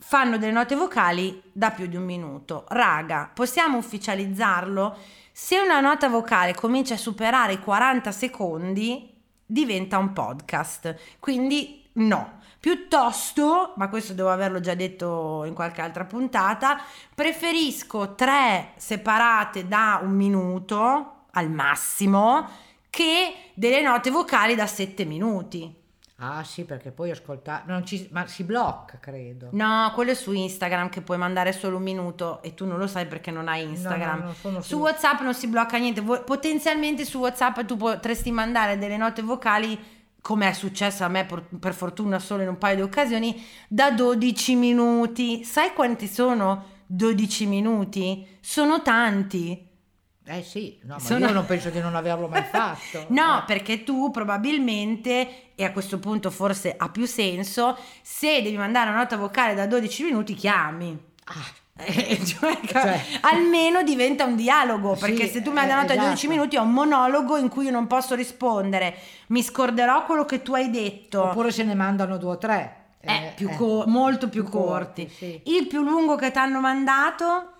fanno delle note vocali da più di un minuto. Raga, possiamo ufficializzarlo? Se una nota vocale comincia a superare i 40 secondi, diventa un podcast. Quindi no. Piuttosto, ma questo devo averlo già detto in qualche altra puntata, preferisco tre separate da un minuto al massimo che delle note vocali da 7 minuti. Ah sì, perché poi ascoltare... Non ci... Ma si blocca, credo. No, quello è su Instagram che puoi mandare solo un minuto e tu non lo sai perché non hai Instagram. No, no, non su WhatsApp non si blocca niente. Potenzialmente su WhatsApp tu potresti mandare delle note vocali, come è successo a me per, per fortuna solo in un paio di occasioni, da 12 minuti. Sai quanti sono 12 minuti? Sono tanti. Eh sì, no, ma Sono- io non penso di non averlo mai [LAUGHS] fatto. No, Eh. perché tu probabilmente, e a questo punto forse ha più senso, se devi mandare una nota vocale da 12 minuti, chiami. Ah, [LAUGHS] Eh, cioè, Cioè- almeno diventa un dialogo perché Sì, se tu mi hai eh, una nota di 12 esatto. minuti è un monologo in cui io non posso rispondere mi scorderò quello che tu hai detto Oppure se ne mandano due o tre. Eh, più eh. co- molto più, più corti, corti, sì. il più lungo che ti hanno mandato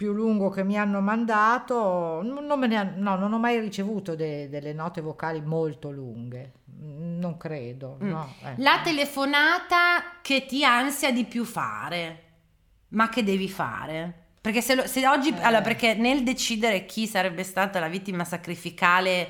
più lungo che mi hanno mandato, non, me ne ha- no, non ho mai ricevuto de- delle note vocali molto lunghe, non credo. Mm. no, eh. La telefonata che ti ansia di più fare, ma che devi fare? Perché se, lo- se oggi, Eh. allora, perché nel decidere chi sarebbe stata la vittima sacrificale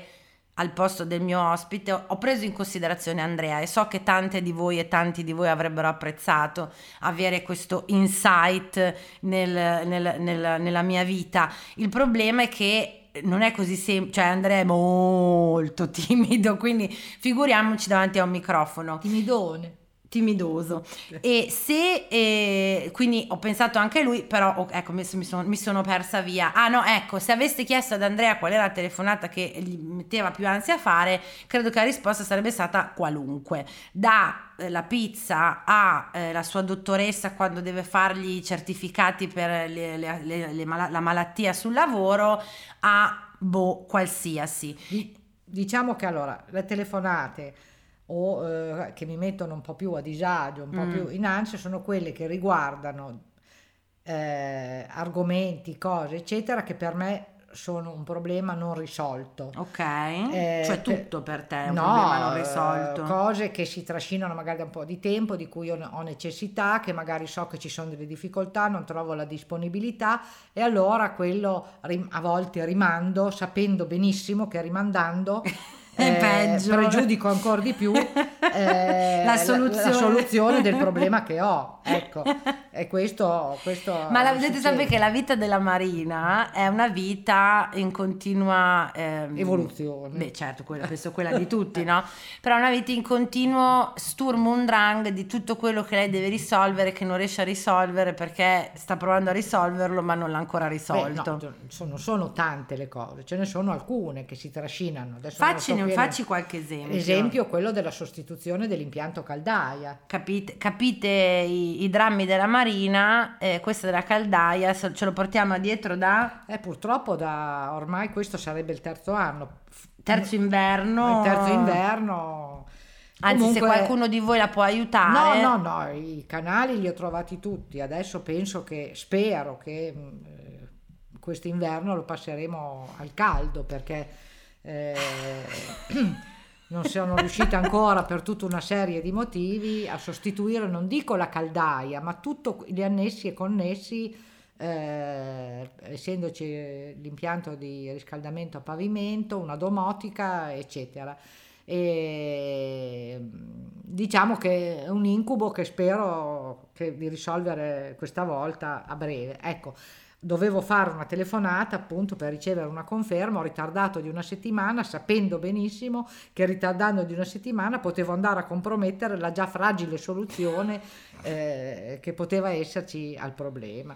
al posto del mio ospite, ho preso in considerazione Andrea e so che tante di voi e tanti di voi avrebbero apprezzato avere questo insight nel- nel- nel- nella mia vita. Il problema è che non è così semplice, cioè Andrea è molto [LAUGHS] timido, quindi figuriamoci davanti a un microfono Timidone. Timidoso. E se eh, quindi ho pensato anche a lui però oh, ecco mi, mi sono, mi sono persa via. Ah no ecco se aveste chiesto ad Andrea qual era la telefonata che gli metteva più ansia a fare credo che la risposta sarebbe stata qualunque. Da eh, la pizza a eh, la sua dottoressa quando deve fargli i certificati per le- le- le- mala- la malattia sul lavoro a boh qualsiasi. Di- Diciamo che allora le telefonate o eh, che mi mettono un po' più a disagio, un po' Mm. più in ansia, sono quelle che riguardano eh, argomenti, cose, eccetera, che per me sono un problema non risolto. ok Eh, cioè tutto per te è un No, problema non eh, risolto cose che si trascinano magari da un po' di tempo, di cui ho necessità, che magari so che ci sono delle difficoltà, non trovo la disponibilità e allora quello a volte rimando, sapendo benissimo che rimandando [LAUGHS] eh, peggio. pregiudico ancora di più [LAUGHS] eh, La soluzione. soluzione del problema che ho. [LAUGHS] Ecco, e questo, questo Ma la, dovete sapere che la vita della Marina è una vita in continua ehm, Evoluzione. Beh, certo, quella, penso quella di tutti, no? Però è una vita in continuo Sturm und Drang di tutto quello che lei deve risolvere, che non riesce a risolvere perché sta provando a risolverlo, ma non l'ha ancora Beh, risolto. no, sono, sono tante le cose, ce ne sono alcune che si trascinano. Adesso non più facci qualche esempio. Esempio quello della sostituzione dell'impianto caldaia. Capite, capite i, i drammi della Marina, eh, questa della caldaia, se- ce lo portiamo dietro da Eh, purtroppo da ormai questo sarebbe il terzo anno. terzo inverno. Il terzo inverno. Anzi, se Comunque- qualcuno di voi la può No, aiutare. no, no, i canali li ho trovati tutti. Adesso penso che, spero che mh, eh, quest'inverno lo passeremo al caldo perché eh, [CLEARS THROAT] non sono riuscita ancora per tutta una serie di motivi a sostituire, non dico la caldaia, ma tutti gli annessi e connessi, eh, essendoci l'impianto di riscaldamento a pavimento, una domotica, eccetera. E diciamo che è un incubo che spero che di risolvere questa volta a breve. Ecco, dovevo fare una telefonata appunto per ricevere una conferma, ho ritardato di una settimana sapendo benissimo che ritardando di una settimana potevo andare a compromettere la già fragile soluzione eh, che poteva esserci al problema.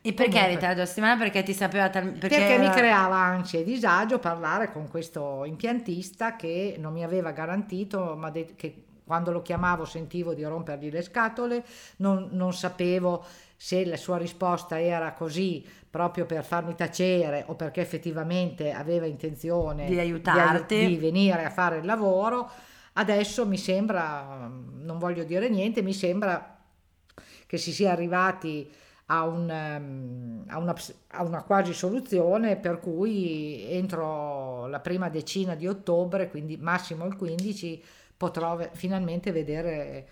E perché Comunque. eri ritardato la settimana? Perché ti sapeva tal- perché, Perché, mi era- creava ansia e disagio parlare con questo impiantista che non mi aveva garantito, ma de- che quando lo chiamavo sentivo di rompergli le scatole, non, non sapevo se la sua risposta era così proprio per farmi tacere o perché effettivamente aveva intenzione Di ai- aiutarti. di venire a fare il lavoro. Adesso mi sembra, non voglio dire niente, mi sembra che si sia arrivati a, un, ehm, a una, a una quasi soluzione per cui entro la prima decina di ottobre, quindi massimo il 15, potrò finalmente vedere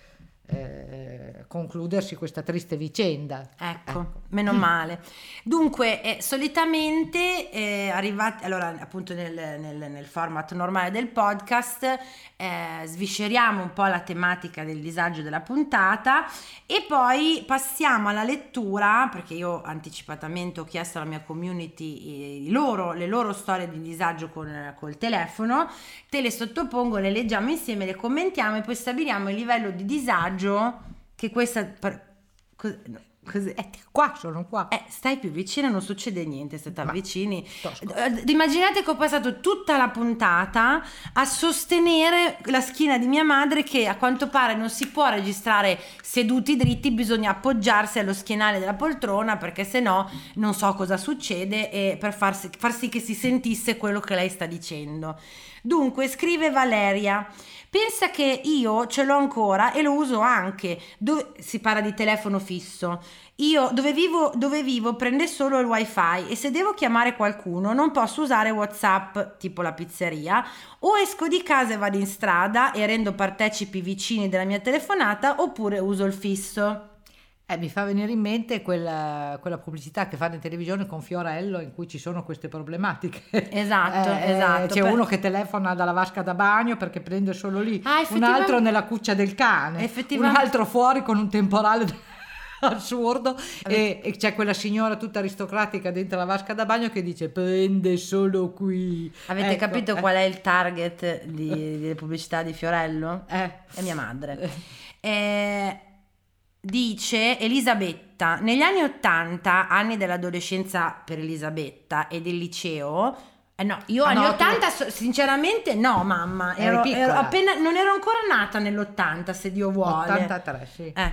eh, concludersi questa triste vicenda. Ecco, meno male. Dunque, eh, solitamente eh, arrivati, allora appunto nel, nel- nel format normale del podcast, eh, svisceriamo un po' la tematica del disagio della puntata e poi passiamo alla lettura, perché io anticipatamente ho chiesto alla mia community eh, loro- le loro storie di disagio con, col telefono, te le sottopongo, le leggiamo insieme, le commentiamo e poi stabiliamo il livello di disagio che questa... per- cos- no, cos'è? Eh, qua sono qua. Eh, stai più vicino, non succede niente se ti avvicini. Eh, Immaginate che ho passato tutta la puntata a sostenere la schiena di mia madre che a quanto pare non si può registrare seduti dritti, bisogna appoggiarsi allo schienale della poltrona perché se no non so cosa succede e per farsi- far sì che si sentisse quello che lei sta dicendo. Dunque, scrive Valeria. Pensa che io ce l'ho ancora e lo uso anche. Dove, si parla di telefono fisso. Io dove vivo, dove vivo prende solo il wifi e se devo chiamare qualcuno non posso usare Whatsapp, tipo la pizzeria, o esco di casa e vado in strada e rendo partecipi vicini della mia telefonata oppure uso il fisso. Eh, mi fa venire in mente quella, quella pubblicità che fanno in televisione con Fiorello in cui ci sono queste problematiche. Esatto, [LAUGHS] Eh, esatto. C'è Per- uno che telefona dalla vasca da bagno perché prende solo lì, Ah, un altro nella cuccia del cane, un Effettivamente- altro fuori con un temporale [LAUGHS] assurdo e, e c'è quella signora tutta aristocratica dentro la vasca da bagno che dice prende solo qui. Avete Ecco, capito eh, qual è il target di- [LAUGHS] delle pubblicità di Fiorello? eh. È mia madre. Eh, dice Elisabetta, negli anni 80, anni dell'adolescenza per Elisabetta e del liceo, eh no, io Ah, anni no, tu- 80 so- sinceramente no mamma, ero, ero appena, non ero ancora nata nell'80 se Dio vuole. 83, sì. Eh.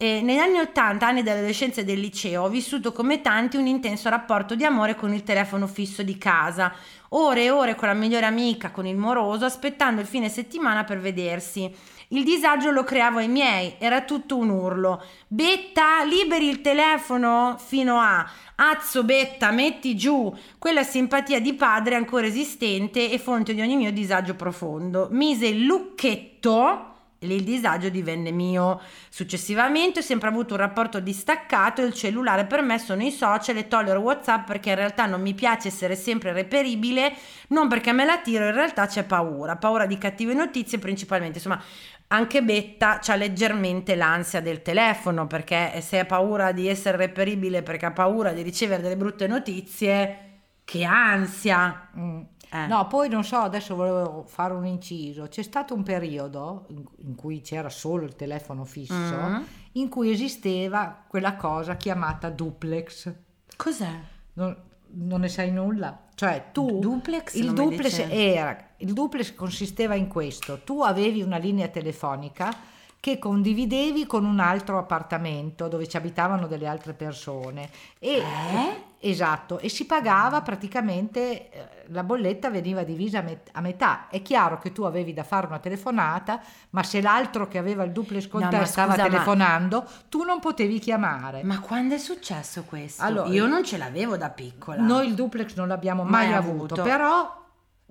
E negli anni 80, anni dell'adolescenza e del liceo, ho vissuto come tanti un intenso rapporto di amore con il telefono fisso di casa, ore e ore con la migliore amica, con il moroso, aspettando il fine settimana per vedersi. Il disagio lo creavo ai miei, era tutto un urlo. Betta, liberi il telefono fino a Azzo Betta, metti giù. Quella simpatia di padre ancora esistente e fonte di ogni mio disagio profondo. Mise il lucchetto e il disagio divenne mio. Successivamente ho sempre avuto un rapporto distaccato, il cellulare per me sono i social e tollero WhatsApp perché in realtà non mi piace essere sempre reperibile, non perché me la tiro, in realtà c'è paura, paura di cattive notizie principalmente, insomma anche Betta c'ha leggermente l'ansia del telefono perché se ha paura di essere reperibile perché ha paura di ricevere delle brutte notizie, che ansia! Mm. Eh. No, poi non so, adesso volevo fare un inciso. C'è stato un periodo in, in cui c'era solo il telefono fisso, Mm. in cui esisteva quella cosa chiamata duplex. Cos'è? Non, non ne sai nulla? Cioè tu... Duplex? Il duplex, era, il duplex consisteva in questo. Tu avevi una linea telefonica che condividevi con un altro appartamento dove ci abitavano delle altre persone. E, Eh? Esatto, e si pagava praticamente, eh, la bolletta veniva divisa a, met- a metà. È chiaro che tu avevi da fare una telefonata, ma se l'altro che aveva il duplex con No, te ma stava scusa, ma- telefonando, tu non potevi chiamare. Ma quando è successo questo? Allora- Io non ce l'avevo da piccola. Noi il duplex non l'abbiamo mai, Mai avuto, avuto. però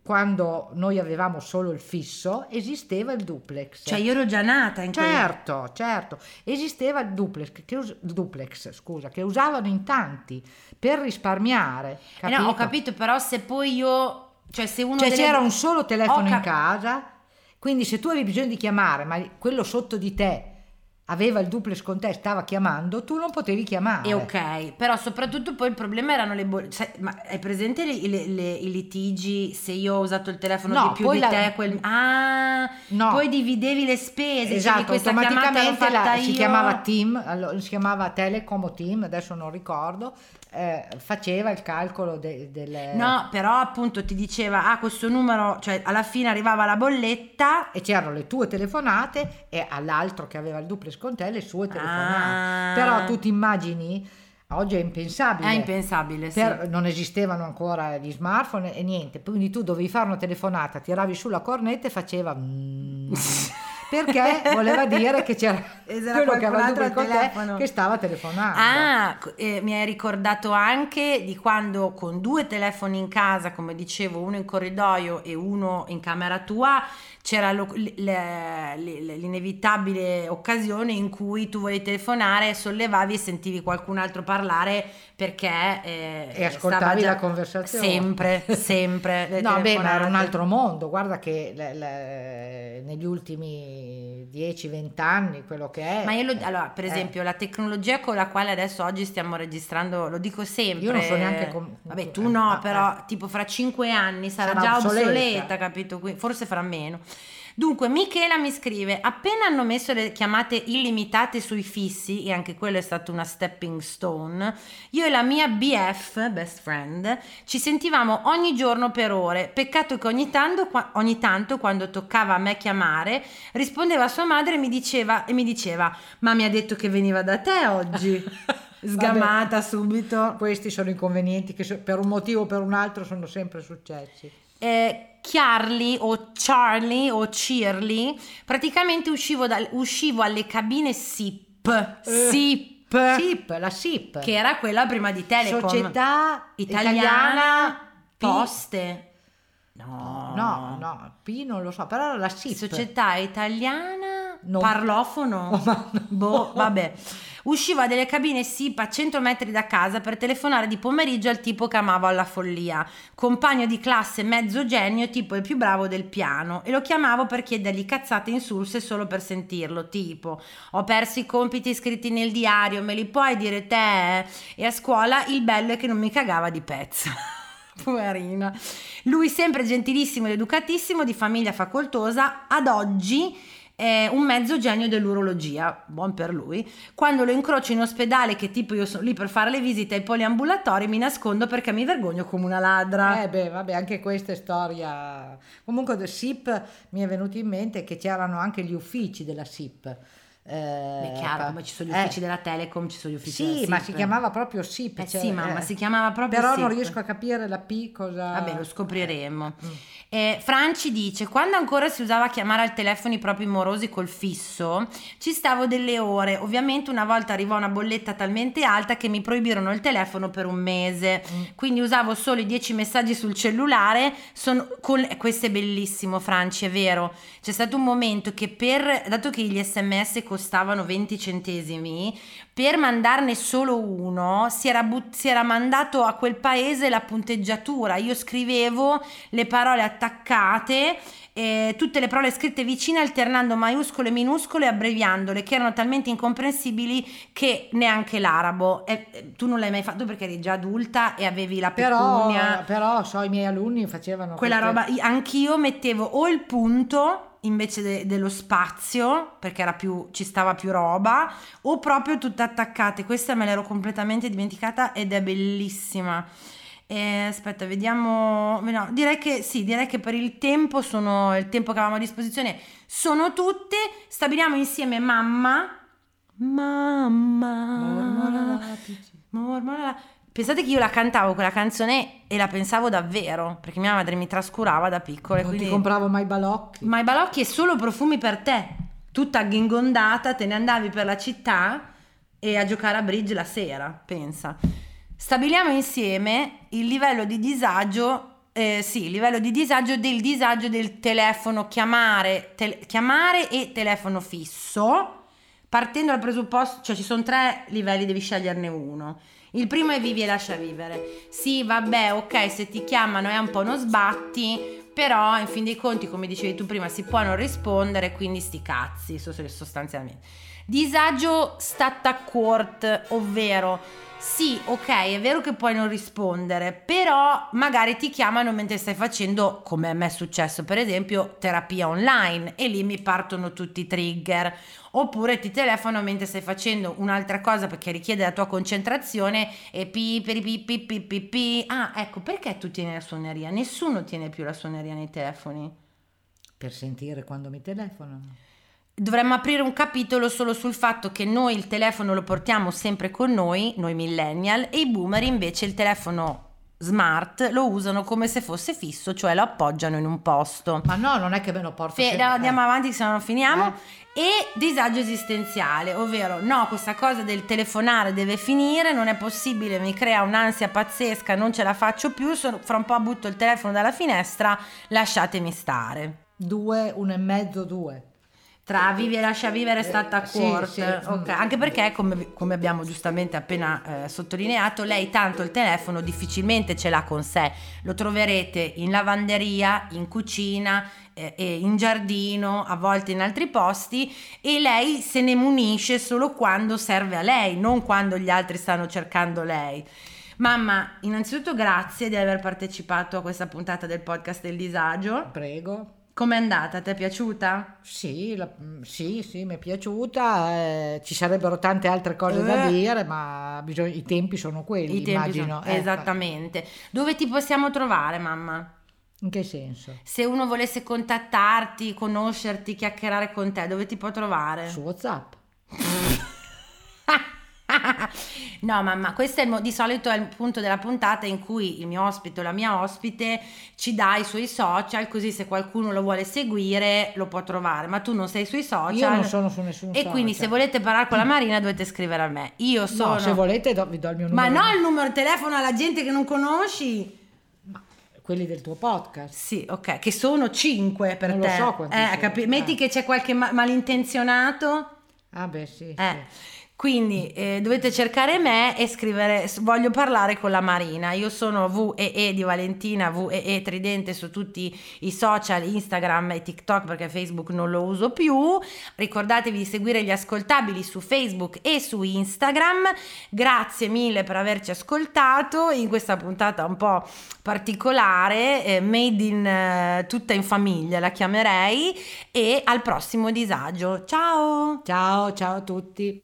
quando noi avevamo solo il fisso esisteva il duplex. Cioè io ero già nata in quel... Certo, certo, esisteva il duplex, che, us- duplex, scusa, che usavano in tanti per risparmiare. Eh no, ho capito, però se poi io... Cioè se uno Cioè delle- c'era un solo telefono Ho in cap- casa, quindi se tu avevi bisogno di chiamare, ma quello sotto di te aveva il duplex con te, stava chiamando, tu non potevi chiamare. E ok, però soprattutto poi il problema erano le bolle. Cioè, ma hai presente le- le- le- i litigi se io ho usato il telefono No, di più di la- te? Quel... Ah, No. poi dividevi le spese. Esatto, l'ho automaticamente la- fatta si io. chiamava Team, allora, si chiamava Telecom o Team, adesso non ricordo, eh, faceva il calcolo de- delle... No, però appunto ti diceva, ah, questo numero, cioè alla fine arrivava la bolletta. E c'erano le tue telefonate e all'altro che aveva il duplex con te le sue telefonate. Ah. Però tu ti immagini, oggi è impensabile. È impensabile, sì. Per- non esistevano ancora gli smartphone e niente, quindi tu dovevi fare una telefonata, tiravi sulla cornetta e faceva mm, [LAUGHS] perché voleva dire che c'era C'era [LAUGHS] quello che aveva duplex con te telefono. che stava telefonando. Ah, eh, mi hai ricordato anche di quando con due telefoni in casa, come dicevo, uno in corridoio e uno in camera tua, c'era lo- l'inevitabile occasione in cui tu volevi telefonare, sollevavi e sentivi qualcun altro parlare perché... eh, E ascoltavi la conversazione. Sempre, [LAUGHS] sempre. No, beh, ma era un altro mondo. Guarda che le- le- negli ultimi 10-20 anni, quello che è. Ma io lo- allora, per eh, esempio, la tecnologia con la quale adesso oggi stiamo registrando, lo dico sempre. Io non so neanche com- Vabbè, tu no, ah, però tipo fra cinque anni sarà, Sarà già obsoleta, obsoleta. capito? Forse fra meno. Dunque, Michela mi scrive: appena hanno messo le chiamate illimitate sui fissi, e anche quello è stato una stepping stone, io e la mia BF, best friend, ci sentivamo ogni giorno per ore. Peccato che ogni tanto, ogni tanto quando toccava a me chiamare, rispondeva a sua madre e mi diceva, e mi diceva: Ma mi ha detto che veniva da te oggi. [LAUGHS] Sgamata subito. Questi sono inconvenienti che per un motivo o per un altro sono sempre successi. eh, Chiarly o Charlie o Cheerly, praticamente uscivo, dal- uscivo alle cabine SIP, SIP, SIP, SIP, la SIP. che era quella prima di Telecom. Società Italiana, Italiana Poste. No, No, no, P non lo so, però era la SIP. Società italiana Non- parlofono. [LAUGHS] Oh, no. Boh, vabbè. Usciva dalle cabine SIP a 100 metri da casa per telefonare di pomeriggio al tipo che amavo alla follia, compagno di classe mezzo genio, tipo il più bravo del piano, e lo chiamavo per chiedergli cazzate insulse solo per sentirlo, tipo ho perso i compiti scritti nel diario, me li puoi dire te? E a scuola il bello è che non mi cagava di pezza. [LAUGHS] Poverina. Lui sempre gentilissimo ed educatissimo, di famiglia facoltosa, ad oggi è un mezzo genio dell'urologia, buon per lui. Quando lo incrocio in ospedale, che tipo io sono lì per fare le visite ai poliambulatori, mi nascondo perché mi vergogno come una ladra. Eh beh, vabbè, anche questa è storia. Comunque del SIP mi è venuto in mente che c'erano anche gli uffici della SIP. Eh, È chiaro, come ci sono gli eh, uffici della Telecom, ci sono gli uffici della Sì, ma si chiamava proprio SIP. Eh cioè, sì, mamma, eh, si chiamava proprio Però non SIP. riesco a capire la P cosa... Vabbè, lo scopriremo. Mm. Eh, Franci dice: Quando ancora si usava chiamare al telefono i propri morosi col fisso, ci stavo delle ore. Ovviamente, una volta arrivò una bolletta talmente alta che mi proibirono il telefono per un mese. Mm. Quindi usavo solo i 10 messaggi sul cellulare. Sono con- eh, Questo è bellissimo, Franci, è vero. C'è stato un momento che per, dato che gli sms costavano 20 centesimi, per mandarne solo uno si era, but- si era mandato a quel paese la punteggiatura. Io scrivevo le parole attaccate. eh, tutte le parole scritte vicine alternando maiuscole e minuscole e abbreviandole che erano talmente incomprensibili che neanche l'arabo eh, eh, tu non l'hai mai fatto perché eri già adulta e avevi la Però, pecunia però so, i miei alunni facevano... quella queste- roba, io- anch'io mettevo o il punto invece de- dello spazio, perché era più, ci stava più roba, o proprio tutte attaccate. Questa me l'ero completamente dimenticata ed è bellissima. Eh, aspetta, vediamo. No, direi che sì, direi che per il tempo sono il tempo che avevamo a disposizione sono tutte. Stabiliamo insieme mamma. Mamma. Mormoratici. Mormorala. Pensate che io la cantavo quella canzone e la pensavo davvero, perché mia madre mi trascurava da piccola. e Non ti quindi... compravo mai balocchi. Ma i balocchi è solo profumi per te. Tutta ghinghondata, te ne andavi per la città e a giocare a bridge la sera, pensa. Stabiliamo insieme il livello di disagio, eh, sì, il livello di disagio del disagio del telefono chiamare, tel- chiamare e telefono fisso, partendo dal presupposto, cioè ci sono tre livelli, devi sceglierne uno. Il primo è vivi e lascia vivere. Sì, vabbè, ok, se ti chiamano è un po' uno sbatti, però in fin dei conti, come dicevi tu prima, si può non rispondere, quindi sti cazzi, so- sostanzialmente. Disagio stat a court, ovvero sì, ok, è vero che puoi non rispondere, però magari ti chiamano mentre stai facendo, come a me è successo, per esempio, terapia online e lì mi partono tutti i trigger. Oppure ti telefono mentre stai facendo un'altra cosa perché richiede la tua concentrazione e pi pi pi pi pi pi pi. Ah, ecco, perché tu tieni la suoneria? Nessuno tiene più la suoneria nei telefoni. Per sentire quando mi telefonano. Dovremmo aprire un capitolo solo sul fatto che noi il telefono lo portiamo sempre con noi, noi millennial, e i boomer invece il telefono smart lo usano come se fosse fisso, cioè lo appoggiano in un posto. Ma no, non è che me lo porto Fe- no, andiamo eh. avanti se no non finiamo. E disagio esistenziale, ovvero no, questa cosa del telefonare deve finire, non è possibile, mi crea un'ansia pazzesca, non ce la faccio più, sono- fra un po' butto il telefono dalla finestra, lasciatemi stare. Due, uno e mezzo, due. Tra vivi e lascia vivere è stata sì, corta, sì. ok. anche perché come, come abbiamo giustamente appena eh, sottolineato, lei tanto il telefono difficilmente ce l'ha con sé, lo troverete in lavanderia, in cucina, eh, in giardino, a volte in altri posti e lei se ne munisce solo quando serve a lei, non quando gli altri stanno cercando lei. Mamma, innanzitutto grazie di aver partecipato a questa puntata del podcast del disagio. Prego. Com'è andata? Ti è piaciuta? Sì, la- mm, sì, sì, mi è piaciuta. eh, ci sarebbero tante altre cose da Eh. dire, ma bisogna- i tempi sono quelli, I tempi immagino. sono- eh. Esattamente. Dove ti possiamo trovare, mamma? In che senso? Se uno volesse contattarti, conoscerti, chiacchierare con te, dove ti può trovare? Su WhatsApp. [LAUGHS] No, mamma, questo è il di solito è il punto della puntata in cui il mio ospite o la mia ospite ci dà i suoi social, così se qualcuno lo vuole seguire lo può trovare, ma tu non sei sui social. Io non sono su nessun E social. quindi se volete parlare con la Marina dovete scrivere a me. Io sono... No, se volete do- vi do il mio Ma numero. no il numero di telefono alla gente che non conosci. Quelli del tuo podcast. Sì, ok, che sono cinque per Non lo te. so quanti eh, capi- Metti eh. che c'è qualche ma- malintenzionato. Ah beh sì. Eh, sì. Quindi eh, dovete cercare me e scrivere voglio parlare con la Marina. Io sono VEE di Valentina, VEE Tridente su tutti i social, Instagram e TikTok perché Facebook non lo uso più. Ricordatevi di seguire gli ascoltabili su Facebook e su Instagram. Grazie mille per averci ascoltato in questa puntata un po' particolare, eh, made in eh, tutta in famiglia la chiamerei e al prossimo disagio. Ciao! Ciao, ciao a tutti.